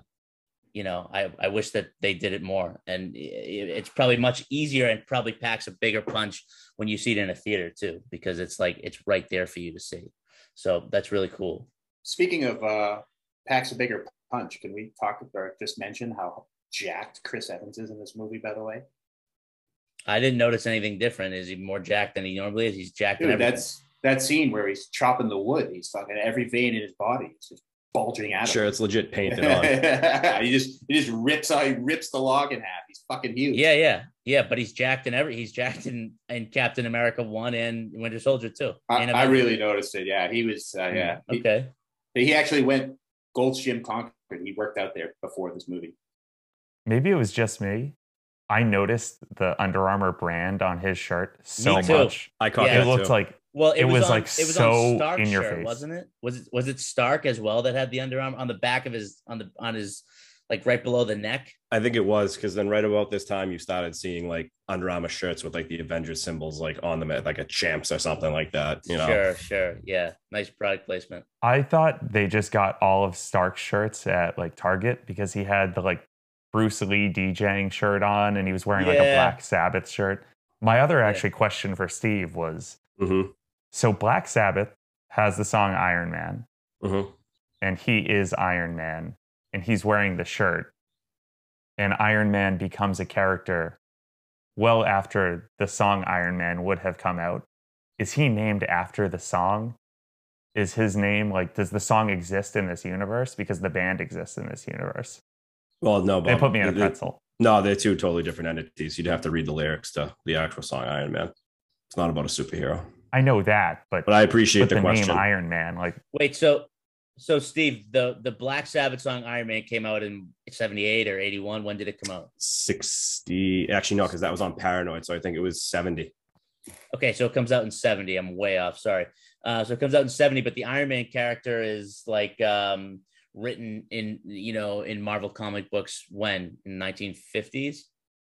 you know i i wish that they did it more and it's probably much easier and probably packs a bigger punch when you see it in a theater too because it's like it's right there for you to see so that's really cool Speaking of uh, packs a bigger punch, can we talk or just mention how jacked Chris Evans is in this movie? By the way, I didn't notice anything different. Is he more jacked than he normally is? He's jacked. Dude, that's that scene where he's chopping the wood. He's fucking every vein in his body. It's just bulging out. Sure, it's legit painted on. he just he just rips out. He rips the log in half. He's fucking huge. Yeah, yeah, yeah. But he's jacked in every. He's jacked in, in Captain America one and Winter Soldier two. I, I really noticed it. Yeah, he was. Uh, yeah. Okay. He actually went Gold's Gym Concord. He worked out there before this movie. Maybe it was just me. I noticed the Under Armour brand on his shirt so much. I caught yeah. it. looked too. like well, it, it was, was on, like it was so Stark in your shirt, face, wasn't it? Was it was it Stark as well that had the Under Armour on the back of his on the on his like right below the neck. I think it was because then right about this time you started seeing like Under Armour shirts with like the Avengers symbols like on them at like a champs or something like that. You know, Sure, sure. Yeah. Nice product placement. I thought they just got all of Stark's shirts at like Target because he had the like Bruce Lee DJing shirt on and he was wearing like a Black Sabbath shirt. My other Yeah. actually question for Steve was Mm-hmm. So Black Sabbath has the song Iron Man Mm-hmm. and he is Iron Man and he's wearing the shirt and Iron Man becomes a character well after the song Iron Man would have come out. Is he named after the song? Is his name like does the song exist in this universe because the band exists in this universe? Well, no, They put me in a pretzel. No, they're two totally different entities. You'd have to read the lyrics to the actual song Iron Man. It's not about a superhero. I know that, but But I appreciate with the, the, question. name Iron Man, like Wait, so so Steve, the the Black Sabbath song Iron Man came out in 78 or 81. When did it come out? 60 actually no, because that was on Paranoid, so I think it was 70. Okay, so it comes out in 70. I'm way off. Sorry. Uh, so it comes out in 70, but the Iron Man character is like um, written in, you know, in Marvel comic books when? In 1950s,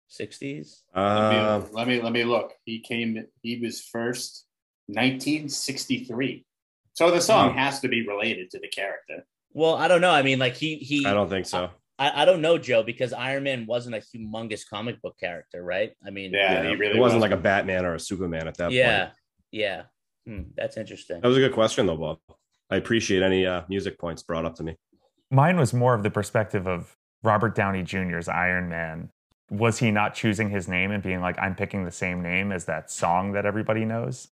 60s? Let me, Uh, let me let me look. He came. He was first 1963. So the song Hmm. has to be related to the character. Well, I don't know. I mean, like he, he, I don't think so. I, I don't know, Joe, because Iron Man wasn't a humongous comic book character, right? I mean, Yeah, Yeah, he really it wasn't was. like a Batman or a Superman at that yeah, point. yeah. Hmm, that's interesting. That was a good question though, Bob. I appreciate any uh, music points brought up to me. mine was more of the perspective of Robert Downey Jr.'s Iron Man. Was he not choosing his name and being like, I'm picking the same name as that song that everybody knows?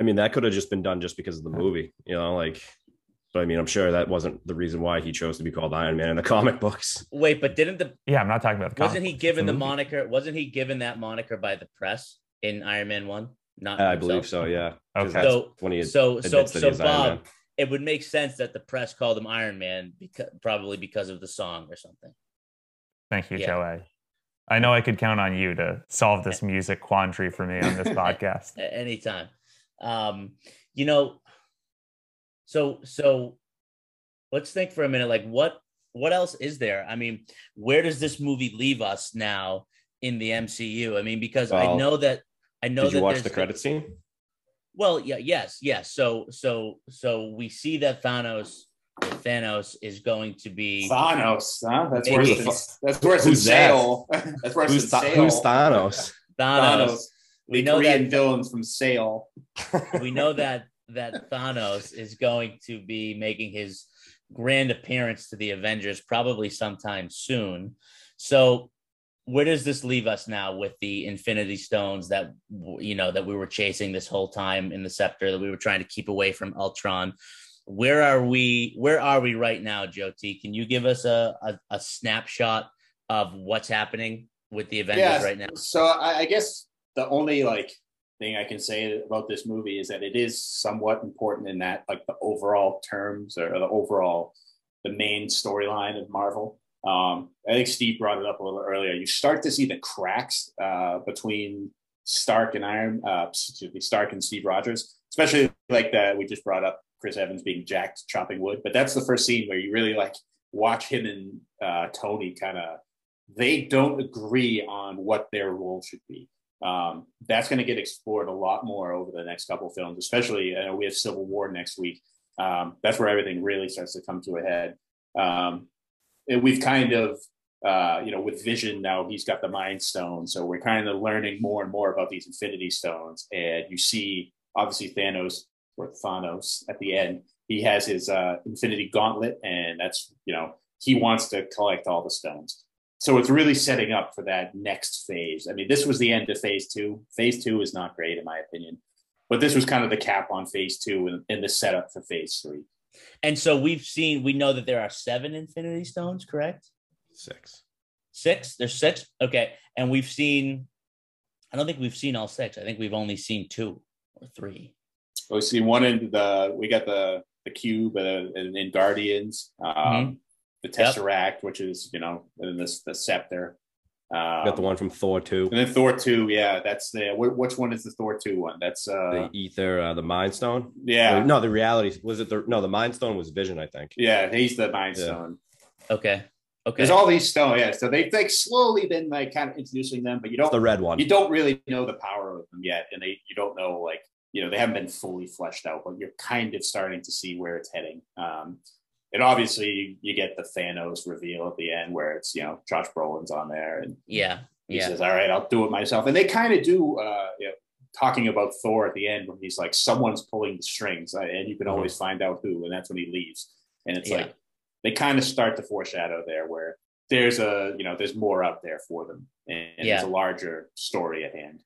I mean, that could have just been done just because of the movie, you know, like but I mean, I'm sure that wasn't the reason why he chose to be called Iron Man in the comic books. Wait, but didn't the Yeah, I'm not talking about the wasn't he given it's the moniker? Wasn't he given that moniker by the press in Iron Man One? Not I himself? believe so, yeah. Okay. So- when he So, so, so, Bob, it would make sense that the press called him Iron Man because probably because of the song or something. Thank you, Yeah. Joe A. I know I could count on you to solve this music quandary for me on this podcast. A- anytime. Um, you know, so so let's think for a minute. Like, what what else is there? I mean, where does this movie leave us now in the MCU? I mean, because I know that I know Did that you watch the credit scene? Well, yeah, yes, yes. So so so we see that Thanos Thanos is going to be Thanos, huh? That's Maybe. worse Who than that's worse than Who's that? Sale. That's worse Who's, than Tha- Sale. who's Thanos? Thanos. Thanos. We know Korean that villain from Sale. we know that that Thanos is going to be making his grand appearance to the Avengers probably sometime soon. So where does this leave us now with the Infinity Stones that you know that we were chasing this whole time in the Scepter that we were trying to keep away from Ultron? Where are we? Where are we right now, Joe T? Can you give us a a, a snapshot of what's happening with the Avengers Yeah. right now? So I, I guess the only like thing I can say about this movie is that it is somewhat important in that like the overall terms or the overall the main storyline of Marvel. Um, I think Steve brought it up a little earlier. You start to see the cracks uh, between Stark and Iron, uh, excuse me, Stark and Steve Rogers, especially like that we just brought up Chris Evans being jacked chopping wood. But that's the first scene where you really like watch him and uh, Tony kind of they don't agree on what their role should be. Um, that's going to get explored a lot more over the next couple of films, especially uh, we have Civil War next week. Um, that's where everything really starts to come to a head. Um, we've kind of, uh, you know, with Vision now, he's got the Mind Stone, so we're kind of learning more and more about these Infinity Stones. And you see, obviously, Thanos or Thanos at the end, he has his uh, Infinity Gauntlet, and that's you know he wants to collect all the stones. So it's really setting up for that next phase. I mean, this was the end of phase two. Phase two is not great, in my opinion, but this was kind of the cap on phase two and, and the setup for phase three. And so we've seen, we know that there are seven Infinity Stones, correct? Six. Six? There's six? Okay. And we've seen, I don't think we've seen all six. I think we've only seen two or three. We see one in the we got the the cube uh, in, in Guardians, um, Mhm. The Tesseract, which is you know, and then this the scepter. Um, got the one from Thor 2. and then Thor two, yeah, that's the wh- which one is the Thor two one? That's uh, the ether, uh, the Mind Stone. yeah, no, the reality was it the no the Mind Stone was Vision, I think. yeah, he's the Mind Yeah. Stone. Okay. Okay. There's all these stone, yeah. So they've like slowly been like kind of introducing them, but you don't it's the red one. You don't really know the power of them yet, and they you don't know like you know they haven't been fully fleshed out, but you're kind of starting to see where it's heading. Um, and obviously you get the Thanos reveal at the end where it's you know Josh Brolin's on there and yeah he yeah. says all right I'll do it myself and they kind of do uh, you know, talking about Thor at the end when he's like someone's pulling the strings uh, and you can mm-hmm. always find out who and that's when he leaves and it's yeah. like they kind of start to foreshadow there where there's a you know there's more out there for them and, and yeah. there's a larger story at hand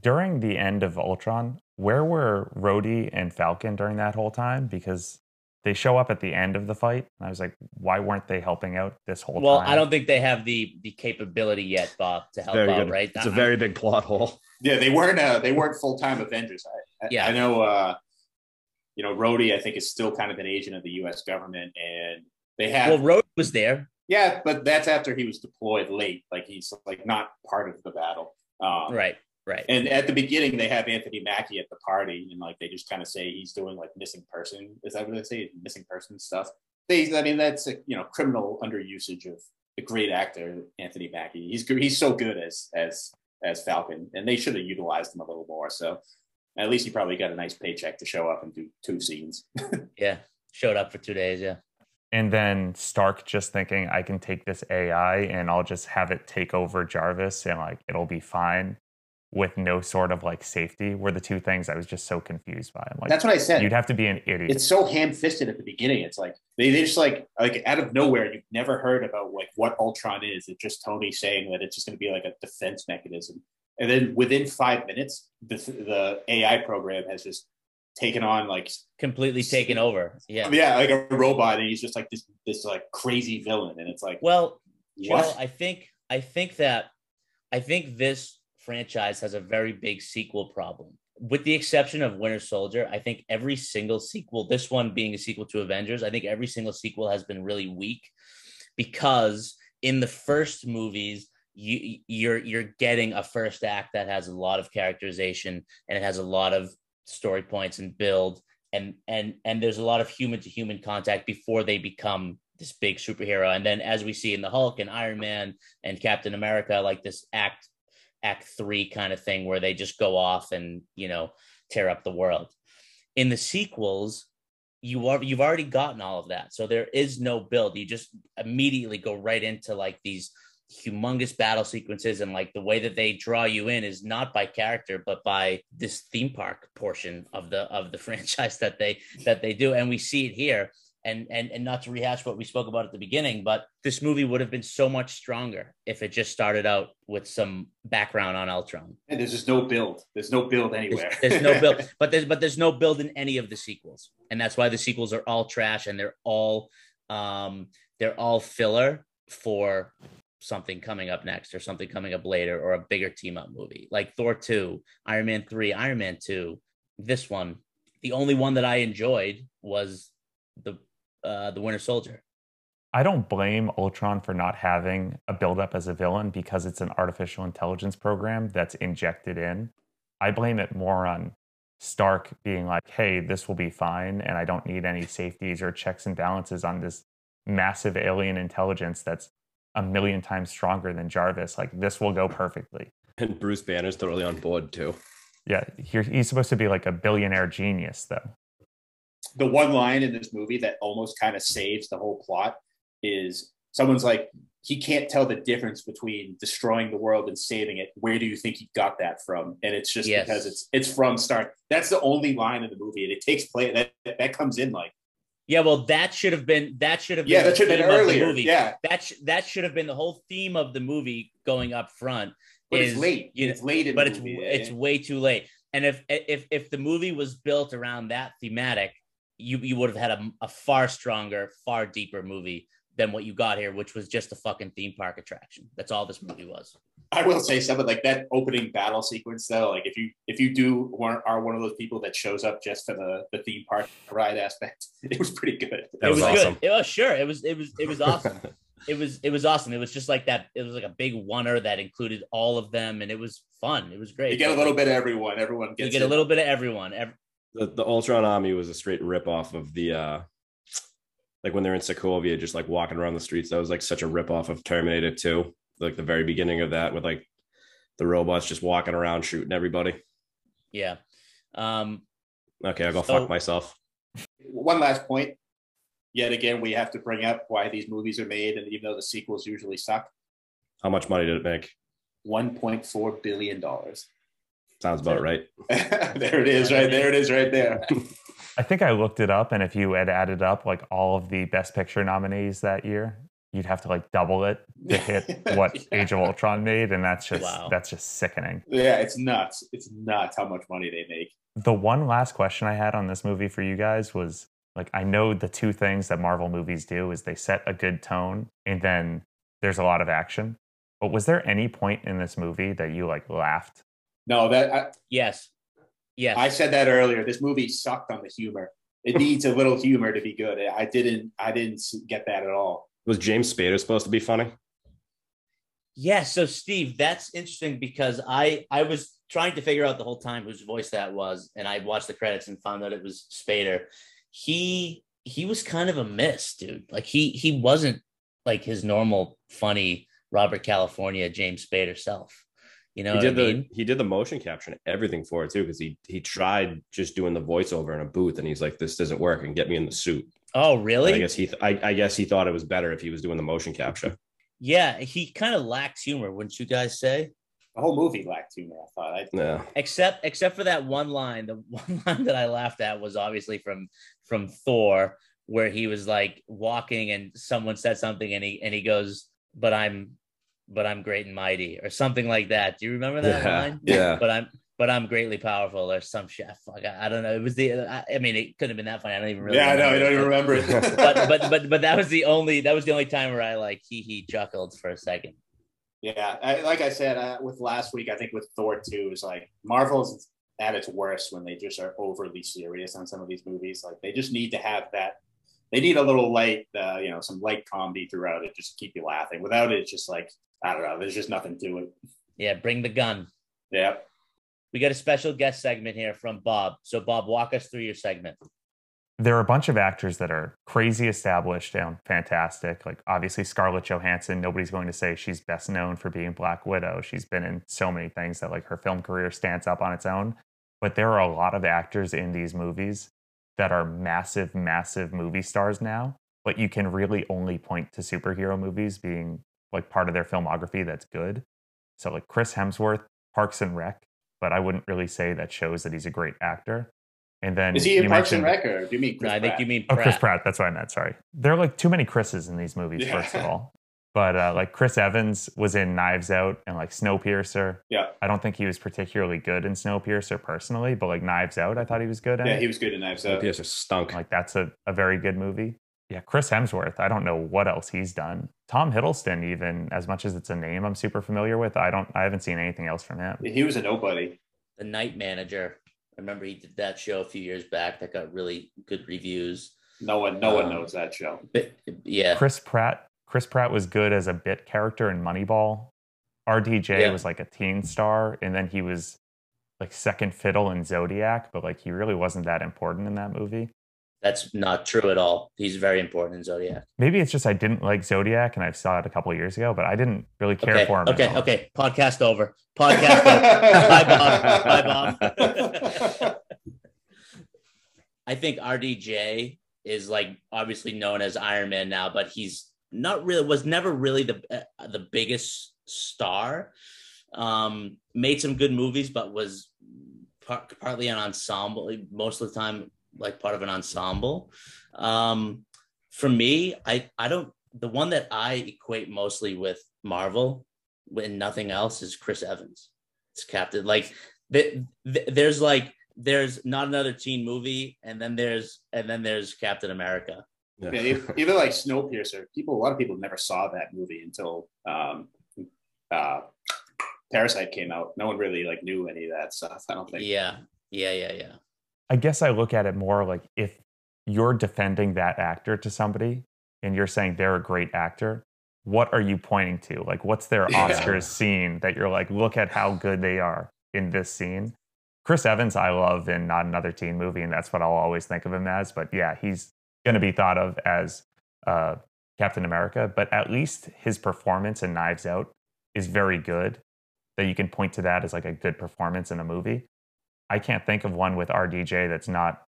during the end of Ultron, where were Rhodey and Falcon during that whole time? Because they show up at the end of the fight. And I was like, why weren't they helping out this whole well, time? Well, I don't think they have the the capability yet, Bob, to help very out, good. right? It's a very big plot hole. Yeah, they weren't uh, they weren't full time Avengers. I, yeah, I know. Uh, you know, Rhodey, I think, is still kind of an agent of the U.S. government, and they have. Well, Rhodey was there. Yeah, but that's after he was deployed late. Like he's like not part of the battle. Um, right. Right. And at the beginning, they have Anthony Mackie at the party, and like they just kind of say he's doing like missing person. Is that what they say? Missing person stuff. They, I mean, that's a you know criminal underusage of the great actor Anthony Mackie. He's he's so good as as as Falcon, and they should have utilized him a little more. So at least he probably got a nice paycheck to show up and do two scenes. yeah, showed up for two days. Yeah. And then Stark just thinking, I can take this AI and I'll just have it take over Jarvis and like it'll be fine with no sort of like safety were the two things I was just so confused by. I'm like, that's what I said. You'd have to be an idiot. It's so ham fisted at the beginning. It's like they, they just like like out of nowhere, you've never heard about like what Ultron is. It's just Tony saying that it's just going to be like a defense mechanism, and then within five minutes, the the AI program has just taken on like completely taken over. Yeah, yeah, like a robot, and he's just like this this like crazy villain, and it's like, well, what? Joe, I think I think that I think this franchise has a very big sequel problem. With the exception of Winter Soldier, I think every single sequel, this one being a sequel to Avengers, I think every single sequel has been really weak because in the first movies, you you're you're getting a first act that has a lot of characterization and it has a lot of story points and build and and and there's a lot of human to human contact before they become this big superhero and then as we see in the hulk and iron man and captain america like this act act three kind of thing where they just go off and you know tear up the world. In the sequels you are you've already gotten all of that. So there is no build. You just immediately go right into like these humongous battle sequences and like the way that they draw you in is not by character but by this theme park portion of the of the franchise that they that they do. And we see it here and and and not to rehash what we spoke about at the beginning, but this movie would have been so much stronger if it just started out with some background on Ultron. And there's just no build. There's no build anywhere. There's, there's no build, but there's but there's no build in any of the sequels, and that's why the sequels are all trash and they're all um they're all filler for something coming up next or something coming up later or a bigger team up movie like Thor 2, Iron Man 3, Iron Man 2. This one, the only one that I enjoyed was the uh, the Winter Soldier. I don't blame Ultron for not having a buildup as a villain because it's an artificial intelligence program that's injected in. I blame it more on Stark being like, hey, this will be fine, and I don't need any safeties or checks and balances on this massive alien intelligence that's a million times stronger than Jarvis. Like, this will go perfectly. And Bruce Banner's totally on board too. Yeah, he's supposed to be like a billionaire genius, though the one line in this movie that almost kind of saves the whole plot is someone's like he can't tell the difference between destroying the world and saving it. Where do you think he got that from? And it's just yes. because it's it's from Stark. That's the only line in the movie, and it takes place that that comes in like. Yeah, well, that should have been that should have been yeah that should have been earlier. Movie. Yeah, that sh- that should have been the whole theme of the movie going up front. But is, it's late. You know, it's late. but it's movie. it's way too late. And if if if the movie was built around that thematic, you you would have had a, a far stronger, far deeper movie than what you got here, which was just a fucking theme park attraction. That's all this movie was. I will say something like that opening battle sequence though. Like if you if you do one, are one of those people that shows up just for the, the theme park ride aspect, it was pretty good. That was, it was awesome. good. It was sure. It was it was it was awesome. it was it was awesome. It was just like that. It was like a big oneer that included all of them, and it was fun. It was great. You get a little bit of everyone. Everyone gets. You get it. a little bit of everyone. Every, the, the Ultron Army was a straight rip off of the uh like when they're in Sokovia, just like walking around the streets. That was like such a ripoff of Terminator 2, like the very beginning of that with like the robots just walking around shooting everybody. Yeah. Um, Okay, I'll go So- fuck myself. One last point. Yet again, we have to bring up why these movies are made, and even though the sequels usually suck, How much money did it make? one point four billion dollars. Sounds about right. there it is, right there. It is, right there. I think I looked it up, and if you had added up like all of the Best Picture nominees that year, you'd have to like double it to hit what Yeah. Age of Ultron made, and that's just Wow. that's just sickening. Yeah, it's nuts. It's nuts how much money they make. The one last question I had on this movie for you guys was like, I know the two things that Marvel movies do is they set a good tone, and then there's a lot of action. But was there any point in this movie that you like laughed? No, that I, yes. Yes. I said that earlier. This movie sucked on the humor. It needs a little humor to be good. I didn't. I didn't get that at all. Was James Spader supposed to be funny? Yeah, so Steve, that's interesting because I I was trying to figure out the whole time whose voice that was, and I watched the credits and found out it was Spader. He he was kind of a miss, dude. Like he he wasn't like his normal funny Robert California James Spader self. You know he what did I the he did the motion capture and everything for it too because he he tried just doing the voiceover in a booth and he's like this doesn't work and get me in the suit. Oh, And I really? guess he th- I, I guess he thought it was better if he was doing the motion capture. Yeah, he kind of lacks humor, wouldn't you guys say? The whole movie lacked humor. I thought. I, Yeah. except except for that one line the one line that i laughed at was obviously from from thor where he was like walking and someone said something and he and he goes but i'm but i'm great and mighty or something like that do you remember that Yeah. line Yeah. but i'm but i'm greatly powerful or some shit Fuck, I, I don't know it was the I, I mean it couldn't have been that funny i don't even really yeah, I know. I don't even remember it. but but but but that was the only that was the only time where i like he he chuckled for a second Yeah, I, like I said uh, with last week, I think with Thor two is like Marvel's at its worst when they just are overly serious on some of these movies. Like they just need to have that. They need a little light, uh, you know, some light comedy throughout it, just to keep you laughing. Without it, it's just like I don't know. There's just nothing to it. yeah bring the gun Yeah. we got a special guest segment here from bob so bob walk us through your segment there are a bunch of actors that are crazy established and fantastic. Like obviously Scarlett Johansson, nobody's going to say she's best known for being Black Widow. She's been in so many things that like her film career stands up on its own. But there are a lot of actors in these movies that are massive, massive movie stars now. But you can really only point to superhero movies being like part of their filmography that's good. So like Chris Hemsworth, Parks and Rec, but I wouldn't really say that shows that he's a great actor. And then Is he in Parks and Rec or do you mean Chris no, i think you mean Pratt. Oh, Chris Pratt. That's what I meant. Sorry. There are like too many Chris's in these movies, Yeah. first of all. But uh, like Chris Evans was in Knives Out and like Snowpiercer. Yeah. I don't think he was particularly good in Snowpiercer personally, but like Knives Out, I thought he was good in. Yeah, he was good in Knives Out. Pierce stunk. like that's a, a very good movie. Yeah, Chris Hemsworth. I don't know what else he's done. Tom Hiddleston, even as much as it's a name I'm super familiar with, I don't. I haven't seen anything else from him. He was a nobody. the night manager i remember he did that show a few years back that got really good reviews No one, no one Um, knows that show. but yeah Chris Pratt. Chris Pratt was good as a bit character in Moneyball. RDJ Yeah. was like a teen star, and then he was like second fiddle in Zodiac, but like he really wasn't that important in that movie. That's not true at all. He's very important in zodiac. Maybe it's just I didn't like Zodiac, and I saw it a couple of years ago, but I didn't really care okay for him. okay at all. okay. Podcast over. Podcast over. Bye bob. Bye bob. I think rdj is like obviously known as iron man now but he's not really was never really the uh, the biggest star. Um made some good movies but was par- partly an ensemble most of the time like part of an ensemble um for me i i don't the one that i equate mostly with marvel when nothing else is chris evans it's captain like th- th- there's like there's not another teen movie and then there's and then there's captain america Yeah. Yeah, even like Snowpiercer, people, a lot of people never saw that movie until um, uh, Parasite came out. No one really like knew any of that stuff. I don't think. yeah yeah yeah yeah I guess I look at it more like if you're defending that actor to somebody and you're saying they're a great actor, what are you pointing to? Like, what's their Yeah. Oscars scene that you're like, look at how good they are in this scene? Chris Evans, I love in Not Another Teen Movie, and that's what I'll always think of him as. But yeah, he's going to be thought of as uh, Captain America, but at least his performance in Knives Out is very good. That you can point to that as like a good performance in a movie. I can't think of one with RDJ that's not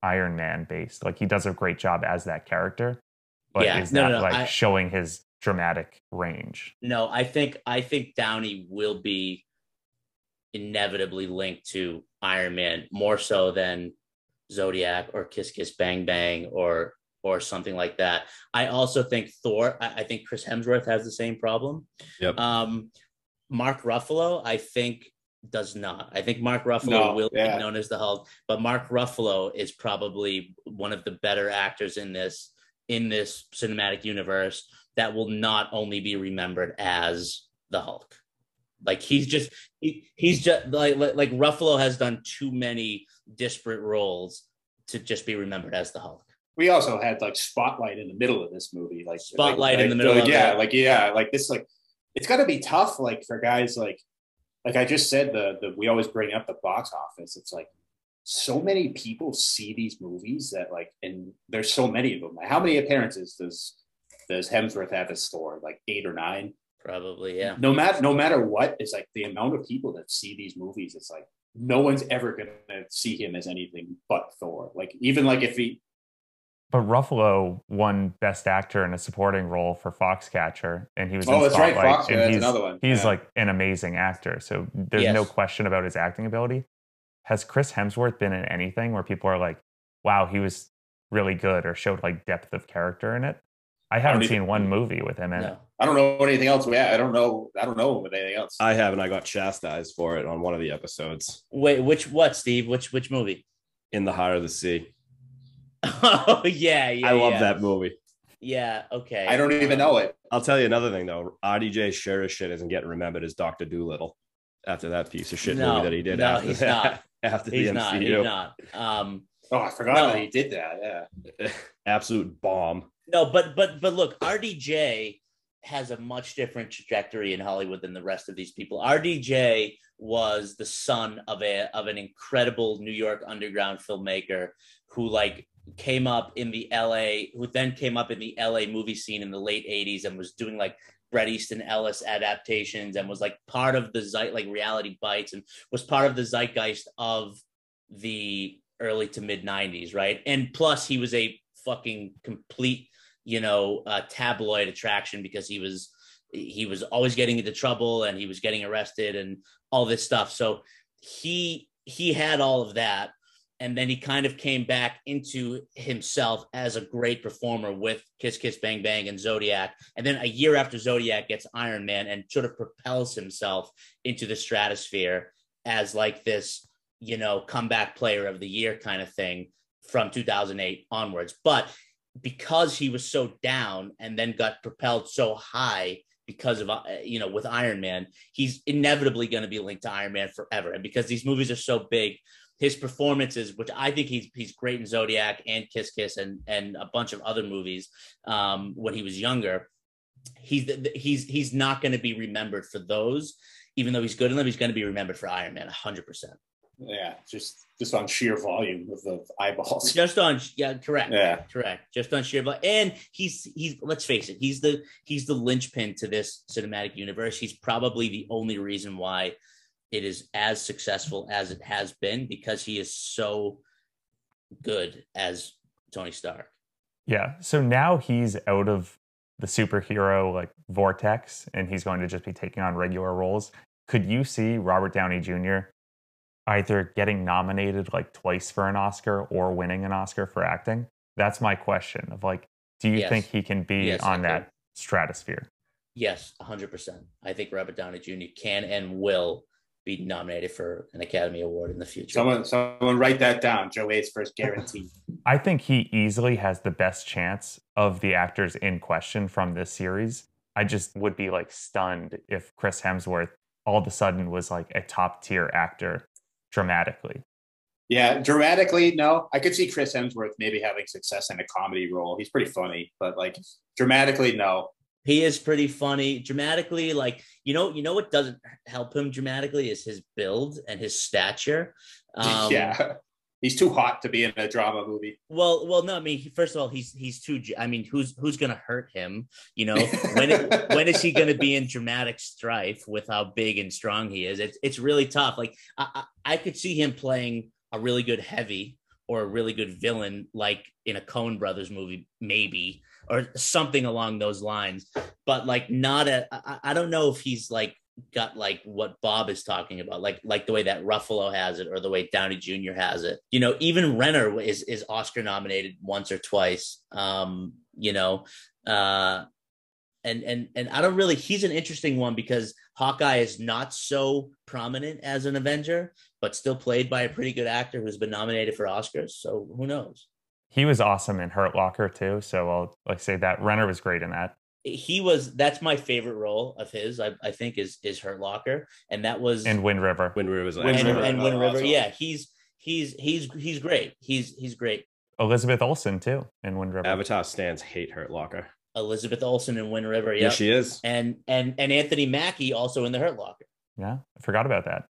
Iron Man based. Like he does a great job as that character, but Yeah, is no, that no, no, like I- showing his dramatic range? No, I think I think Downey will be inevitably linked to Iron Man more so than Zodiac or Kiss Kiss Bang Bang or or something like that. I also think Thor. I, I think Chris Hemsworth has the same problem. Yep. Um, Mark Ruffalo, I think, does not. I think Mark Ruffalo No, will yeah. be known as the Hulk, but Mark Ruffalo is probably one of the better actors in this in this cinematic universe that will not only be remembered as the Hulk. Like he's just he, he's just like, like like Ruffalo has done too many disparate roles to just be remembered as the Hulk. we also had like spotlight in the middle of this movie like Spotlight like, in the middle like, yeah it. like yeah like this like it's got to be tough like for guys like like i just said the the we always bring up the box office. It's like so many people see these movies that like and there's so many of them. How many appearances does does hemsworth have as thor like eight or nine? Probably, yeah. no matter no matter what it's like the amount of people that see these movies it's like no one's ever gonna see him as anything but thor. Like even like if he But Ruffalo won Best Actor in a supporting role for Foxcatcher, and he was Oh, in that's right, Spotlight. Fox, yeah, and that's he's, another one, He's yeah. like an amazing actor, so there's no question about his acting ability. Has Chris Hemsworth been in anything where people are like, "Wow, he was really good," or showed like depth of character in it? I haven't even- seen one movie with him in it. I don't know anything else. Yeah, I don't know. I don't know anything else. I haven't. I got chastised for it on one of the episodes Wait, which what, Steve? Which which movie? in the heart of the sea. Oh yeah, yeah. I love yeah. that movie. Yeah, okay. I don't even know it. I'll tell you another thing though. RDJ sure as shit isn't getting remembered as Doctor Dolittle after that piece of shit No, movie that he did. no, after he's that, not. After He's the not. MCU, He's not. Um, Oh, I forgot No. that he did that. Yeah. absolute bomb. no, but but but look, RDJ has a much different trajectory in Hollywood than the rest of these people. RDJ was the son of a of an incredible New York underground filmmaker who like came up in the LA who then came up in the LA movie scene in the late 80s and was doing like Bret Easton Ellis adaptations and was like part of the zeit like reality bites and was part of the zeitgeist of the early to mid 90s, right? And plus he was a fucking complete, you know, uh, tabloid attraction because he was he was always getting into trouble and he was getting arrested and all this stuff. So he he had all of that and then he kind of came back into himself as a great performer with Kiss Kiss Bang Bang and Zodiac. And then a year after Zodiac gets Iron Man and sort of propels himself into the stratosphere as like this, you know, comeback player of the year kind of thing from 2008 onwards. But because he was so down and then got propelled so high because of uh, you know with Iron Man, he's inevitably going to be linked to Iron Man forever. And because these movies are so big, his performances, which I think he's he's great in Zodiac and Kiss Kiss and and a bunch of other movies um, when he was younger, he's he's he's not going to be remembered for those. Even though he's good in them, he's going to be remembered for Iron Man, hundred percent. Yeah. Just just on sheer volume of the eyeballs. Just on yeah, correct. Yeah. Correct. Just on sheer volume. And he's he's let's face it, he's the he's the linchpin to this cinematic universe. He's probably the only reason why it is as successful as it has been because he is so good as Tony Stark. Yeah. So now he's out of the superhero like vortex and he's going to just be taking on regular roles. Could you see Robert Downey Jr. either getting nominated like twice for an Oscar or winning an Oscar for acting? That's my question of like, do you Yes. think he can be Yes, on that stratosphere? Yes, 100%. I think Robert Downey Jr. can and will be nominated for an Academy Award in the future. Someone someone write that down. Joe A's first guarantee. I think he easily has the best chance of the actors in question from this series. I just would be like stunned if Chris Hemsworth all of a sudden was like a top tier actor dramatically. yeah, dramatically, no. I could see Chris Hemsworth maybe having success in a comedy role. He's pretty funny, but like dramatically, no. He is pretty funny dramatically like you know you know what doesn't help him dramatically is his build and his stature um yeah. he's too hot to be in a drama movie. Well, well, no. I mean, first of all, he's he's too. I mean, who's who's gonna hurt him? You know, when it, when is he gonna be in dramatic strife with how big and strong he is? It's it's really tough. Like I I, I could see him playing a really good heavy or a really good villain, like in a Coen Brothers movie, maybe or something along those lines. But like, not a. I, I don't know if he's like got like what Bob is talking about, like like the way that Ruffalo has it or the way Downey Jr. has it. You know, even Renner is is Oscar nominated once or twice. Um, you know, uh, and and and I don't really. He's an interesting one because Hawkeye is not so prominent as an Avenger, but still played by a pretty good actor who's been nominated for Oscars. So who knows? He was awesome in Hurt Locker too. So I'll like say that Renner was great in that. He was that's my favorite role of his I, I think is is Hurt Locker and that was and Wind River. Wind River was Wind River. and, Wind River yeah he's he's he's he's great he's he's great. Elizabeth Olsen too in Wind River. Avatar stands hate Hurt Locker. Elizabeth Olsen in Wind River yeah yep. she is. And and and Anthony Mackie also in the Hurt Locker. Yeah I forgot about that.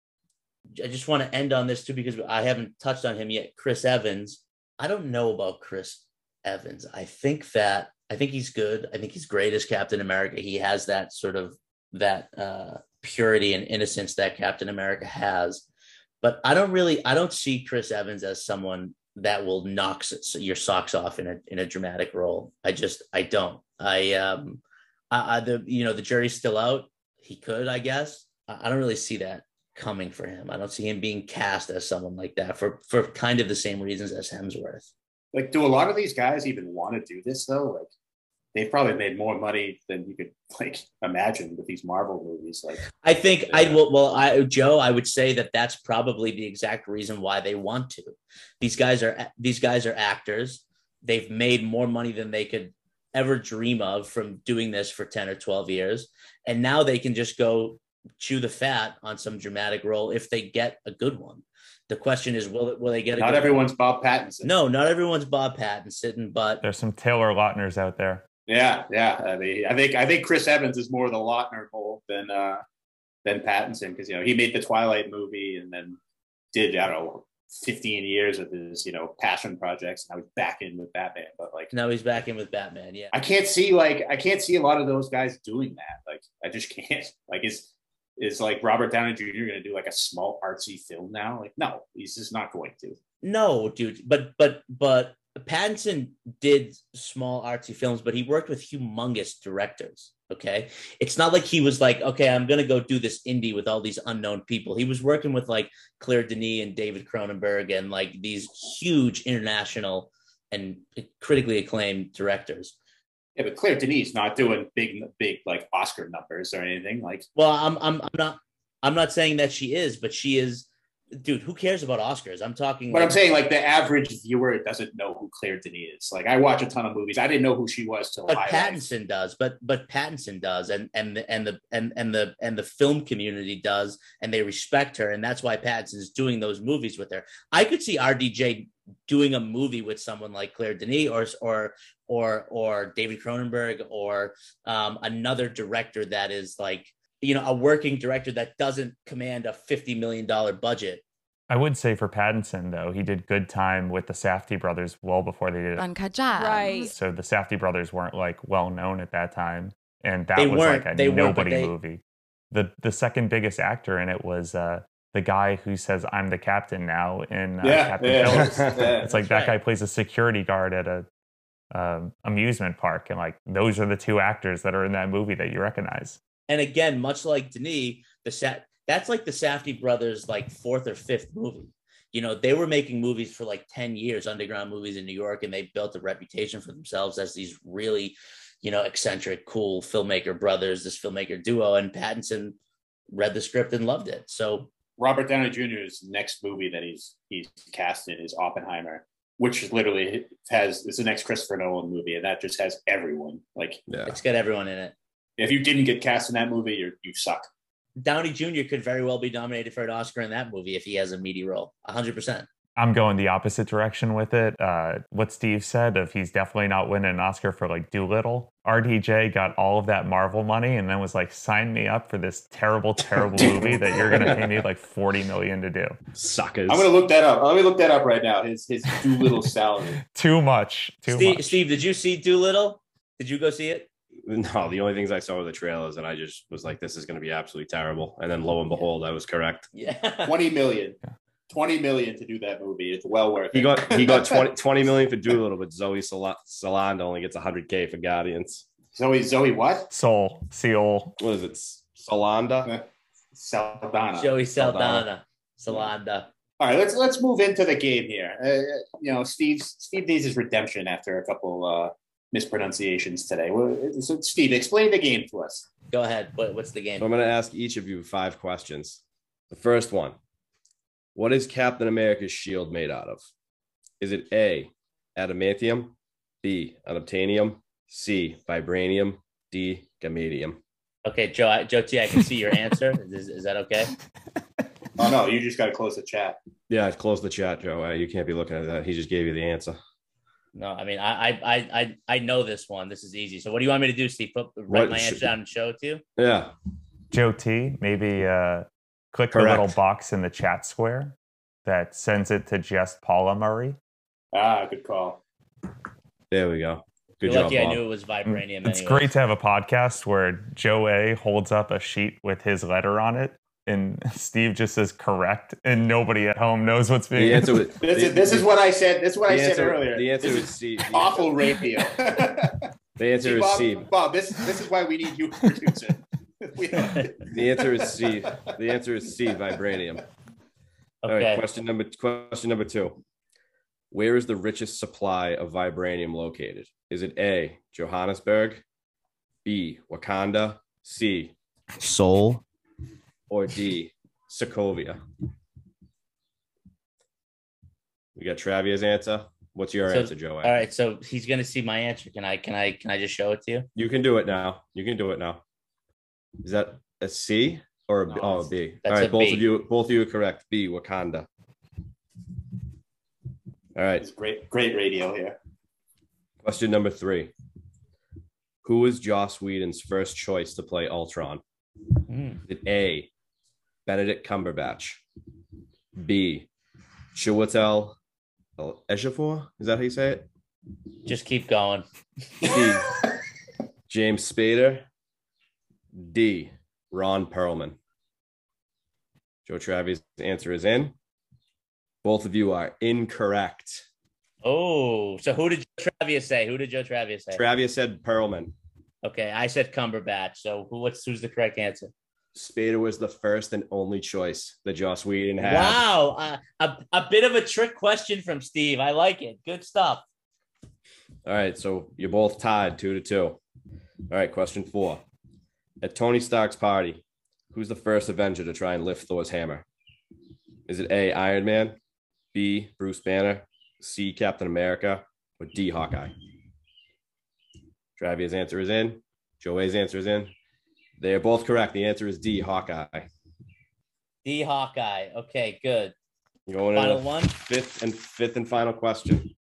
I just want to end on this too because I haven't touched on him yet Chris Evans I don't know about Chris Evans I think that I think he's good. I think he's great as Captain America. He has that sort of that uh, purity and innocence that Captain America has. But I don't really, I don't see Chris Evans as someone that will knock your socks off in a in a dramatic role. I just, I don't. I um, I, I the you know the jury's still out. He could, I guess. I don't really see that coming for him. I don't see him being cast as someone like that for for kind of the same reasons as Hemsworth. Like, do a lot of these guys even want to do this though? Like, they've probably made more money than you could like imagine with these Marvel movies. Like, I think. I will. Well, I Joe, I would say that that's probably the exact reason why they want to. These guys are these guys are actors. They've made more money than they could ever dream of from doing this for 10 or 12 years and now they can just go chew the fat on some dramatic role if they get a good one the question is, will will they get? A not everyone's Bob Pattinson. No, not everyone's Bob Pattinson, but there's some Taylor Lautners out there. Yeah, yeah. I mean, I think I think Chris Evans is more the Lautner mold than uh, than Pattinson because you know he made the Twilight movie and then did I don't know 15 years of his you know passion projects. Now he's back in with Batman, but like now he's back in with Batman. Yeah, I can't see like I can't see a lot of those guys doing that. Like I just can't. Like is is like Robert Downey Jr. going to do like a small artsy film now? Like no, he's just not going to. No, dude. But but but Pattinson did small artsy films, but he worked with humongous directors. Okay. It's not like he was like, okay, I'm going to go do this indie with all these unknown people. He was working with like Claire Denis and David Cronenberg and like these huge international and critically acclaimed directors. Yeah, but Claire Denis not doing big, big like Oscar numbers or anything. Like, well, I'm, I'm, I'm not, I'm not saying that she is, but she is dude, who cares about Oscars? I'm talking. But like, I'm saying, like the average viewer doesn't know who Claire Denis is. Like I watch a ton of movies, I didn't know who she was till. But Pattinson life. does. But but Pattinson does, and and the and the and and the and the film community does, and they respect her, and that's why Pattinson's doing those movies with her. I could see RDJ doing a movie with someone like Claire Denis or or or or David Cronenberg or um, another director that is like you know a working director that doesn't command a 50 million dollar budget I would say for Pattinson though, he did good time with the Safdie brothers well before they did Uncut Gems. Right. So the Safdie brothers weren't like well known at that time, and that they was like a they nobody they... movie. The the second biggest actor in it was uh, the guy who says I'm the captain now in uh, yeah, Captain yeah. Phillips. yeah, it's like that right. guy plays a security guard at a um, amusement park, and like those are the two actors that are in that movie that you recognize. And again, much like Denis, the set that's like the Safdie brothers like fourth or fifth movie. You know, they were making movies for like 10 years, underground movies in New York, and they built a reputation for themselves as these really, you know, eccentric, cool filmmaker brothers, this filmmaker duo. And Pattinson read the script and loved it. So Robert Downey Jr.'s next movie that he's he's cast in is Oppenheimer, which literally has it's the next Christopher Nolan movie, and that just has everyone. Like, yeah. it's got everyone in it. If you didn't get cast in that movie, you you suck. Downey Jr. could very well be nominated for an Oscar in that movie if he has a meaty role. hundred percent. I'm going the opposite direction with it. Uh, what Steve said of he's definitely not winning an Oscar for like Dolittle. RDJ got all of that Marvel money and then was like, sign me up for this terrible, terrible movie that you're gonna pay me like 40 million to do. Suckers. I'm gonna look that up. Let me look that up right now. His his Dolittle salary. Too much. Too Steve, much. Steve, did you see Dolittle? Did you go see it? No, the only things I saw were the trailers, and I just was like, "This is going to be absolutely terrible." And then, lo and behold, I was correct. Yeah. Twenty million. 20 million to do that movie. It's well worth He it. got he got 20, 20 million for Dolittle, but Zoe Sal- Salanda only gets 100k for Guardians. Zoe Zoe what? Soul, Seoul. What is it? Salanda? Saldana. Joey Saldana. Saldana. Salanda. All right, let's let's move into the game here. Uh, you know, Steve Steve needs his redemption after a couple uh, mispronunciations today. So, Steve, explain the game to us. Go ahead. What, what's the So game? I'm going to ask each of you five questions. The first one What is Captain America's shield made out of? Is it A, adamantium, B, unobtainium, C, vibranium, D, gamadium? Okay, Joe. I, Joe T. I can see your answer. Is, is that okay? Oh no, you just got to close the chat. Yeah, close the chat, Joe. Uh, you can't be looking at that. He just gave you the answer. No, I mean I I I I I know this one. This is easy. So what do you want me to do, Steve? Put write What my should- answer down and show it to you. Yeah. Joe T, maybe uh, click Correct. the little box in the chat square that sends it to just Paula Murray. Ah, good call. There we go. Good You're job, lucky I knew it was vibranium. It's anyways. great to have a podcast where Joe A holds up a sheet with his letter on it, and Steve just says correct, and nobody at home knows what's being The answer was This the- is this is what I said. This is what the I said earlier. The answer This is C. The awful answer, radio. the answer See, is Bob, C. Bob, this this is why we need you producer. We don't- The answer is C. The answer is C. Vibranium. All right. Question number question number two. Where is the richest supply of vibranium located? Is it A. Johannesburg, B. Wakanda, C. Seoul, or D. Sokovia? We got Travia's answer. What's your So- answer, Joe? All right. So he's gonna see my answer. Can I can I can I just show it to you? You can do it now. You can do it now. Is that a C or a B? No, Oh, a it's- B. that's All right, both B. of you, both of you are correct. B, Wakanda. All right, It's great, great radio here. question number three. Who was Joss Whedon's first choice to play Ultron? Hmm. Is it A, Benedict Cumberbatch, B, Chiwetel Ejiofor? Is that how you say it? Just keep going. C, James Spader, D, Ron Perlman. Joe Travi's answer is in. Both of you are incorrect. Oh, so who did Joe Travia say? Who did Joe Travia say? Travia said Perlman. okay, I said Cumberbatch. So who, what's who's the correct answer? Spader was the first and only choice that Joss Whedon had. Wow, uh, a a bit of a trick question from Steve. I like it. Good stuff. All right, so you're both tied two to two. All right, question four. At Tony Stark's party, who's the first Avenger to try and lift Thor's hammer? Is it A, Iron Man, B, Bruce Banner, C, Captain America, or D, Hawkeye? Travia's answer is in. Joey's answer is in. They are both correct. The answer is D, Hawkeye. D Hawkeye. Okay, good. Going Final one. fifth and fifth and final question.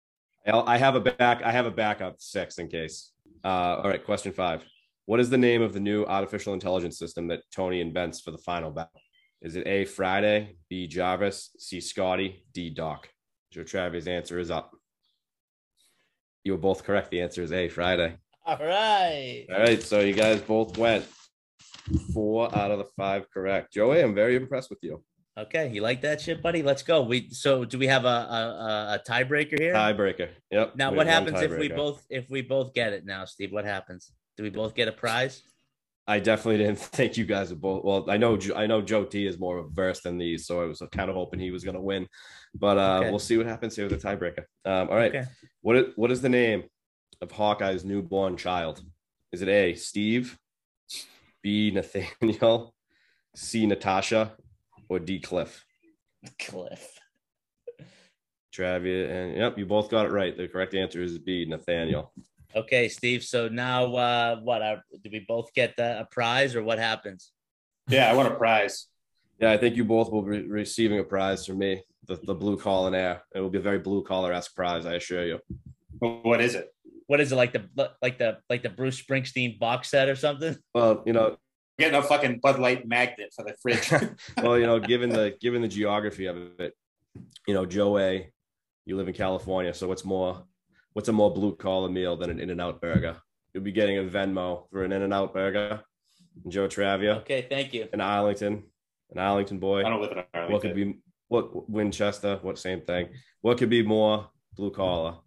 I'll- I have a back. I have a backup six in case. Uh, all right, question five. What is the name of the new artificial intelligence system that Tony invents for the final battle? Is it A. Friday, B. Jarvis, C. Scotty, D. Doc? Joe Travis' answer is up. You were both correct. The answer is A. Friday. All right. All right, so you guys both went four out of the five correct. Joey, I'm very impressed with you. Okay, you like that shit, buddy? Let's go. We so do we have a a, a, tiebreaker here? Tiebreaker. Yep. now, we what happens if we both if we both get it? Now, Steve, what happens? Do we both get a prize? I definitely didn't think you guys would both. Well, I know I know Joe T is more versed than these, so I was kind of hoping he was going to win. But uh, Okay. we'll see what happens here with the tiebreaker. Um, all right, Okay. what is, what is the name of Hawkeye's newborn child? Is it A. Steve, B. Nathaniel, C. Natasha, or D. Cliff? Cliff. Travia and yep, you both got it right. The correct answer is B. Nathaniel. Okay, Steve. So now, uh, what? Uh, do we both get the, a prize, or what happens? Yeah, I want a prize. Yeah, I think you both will be receiving a prize from me. the, the blue collar air. It will be a very blue collar esque prize, I assure you. What is it? What is it like the like the like the Bruce Springsteen box set or something? Well, you know, Getting a fucking Bud Light magnet for the fridge. well, you know, given the given the geography of it, you know, Joe A, you live in California, so what's more what's a more blue collar meal than an In and Out burger? You'll be getting a Venmo for an In and Out burger. Joe Travia, Okay, thank you. an Arlington, an Arlington boy. I don't live in Arlington. What could be what Winchester? What same thing? What could be more blue collar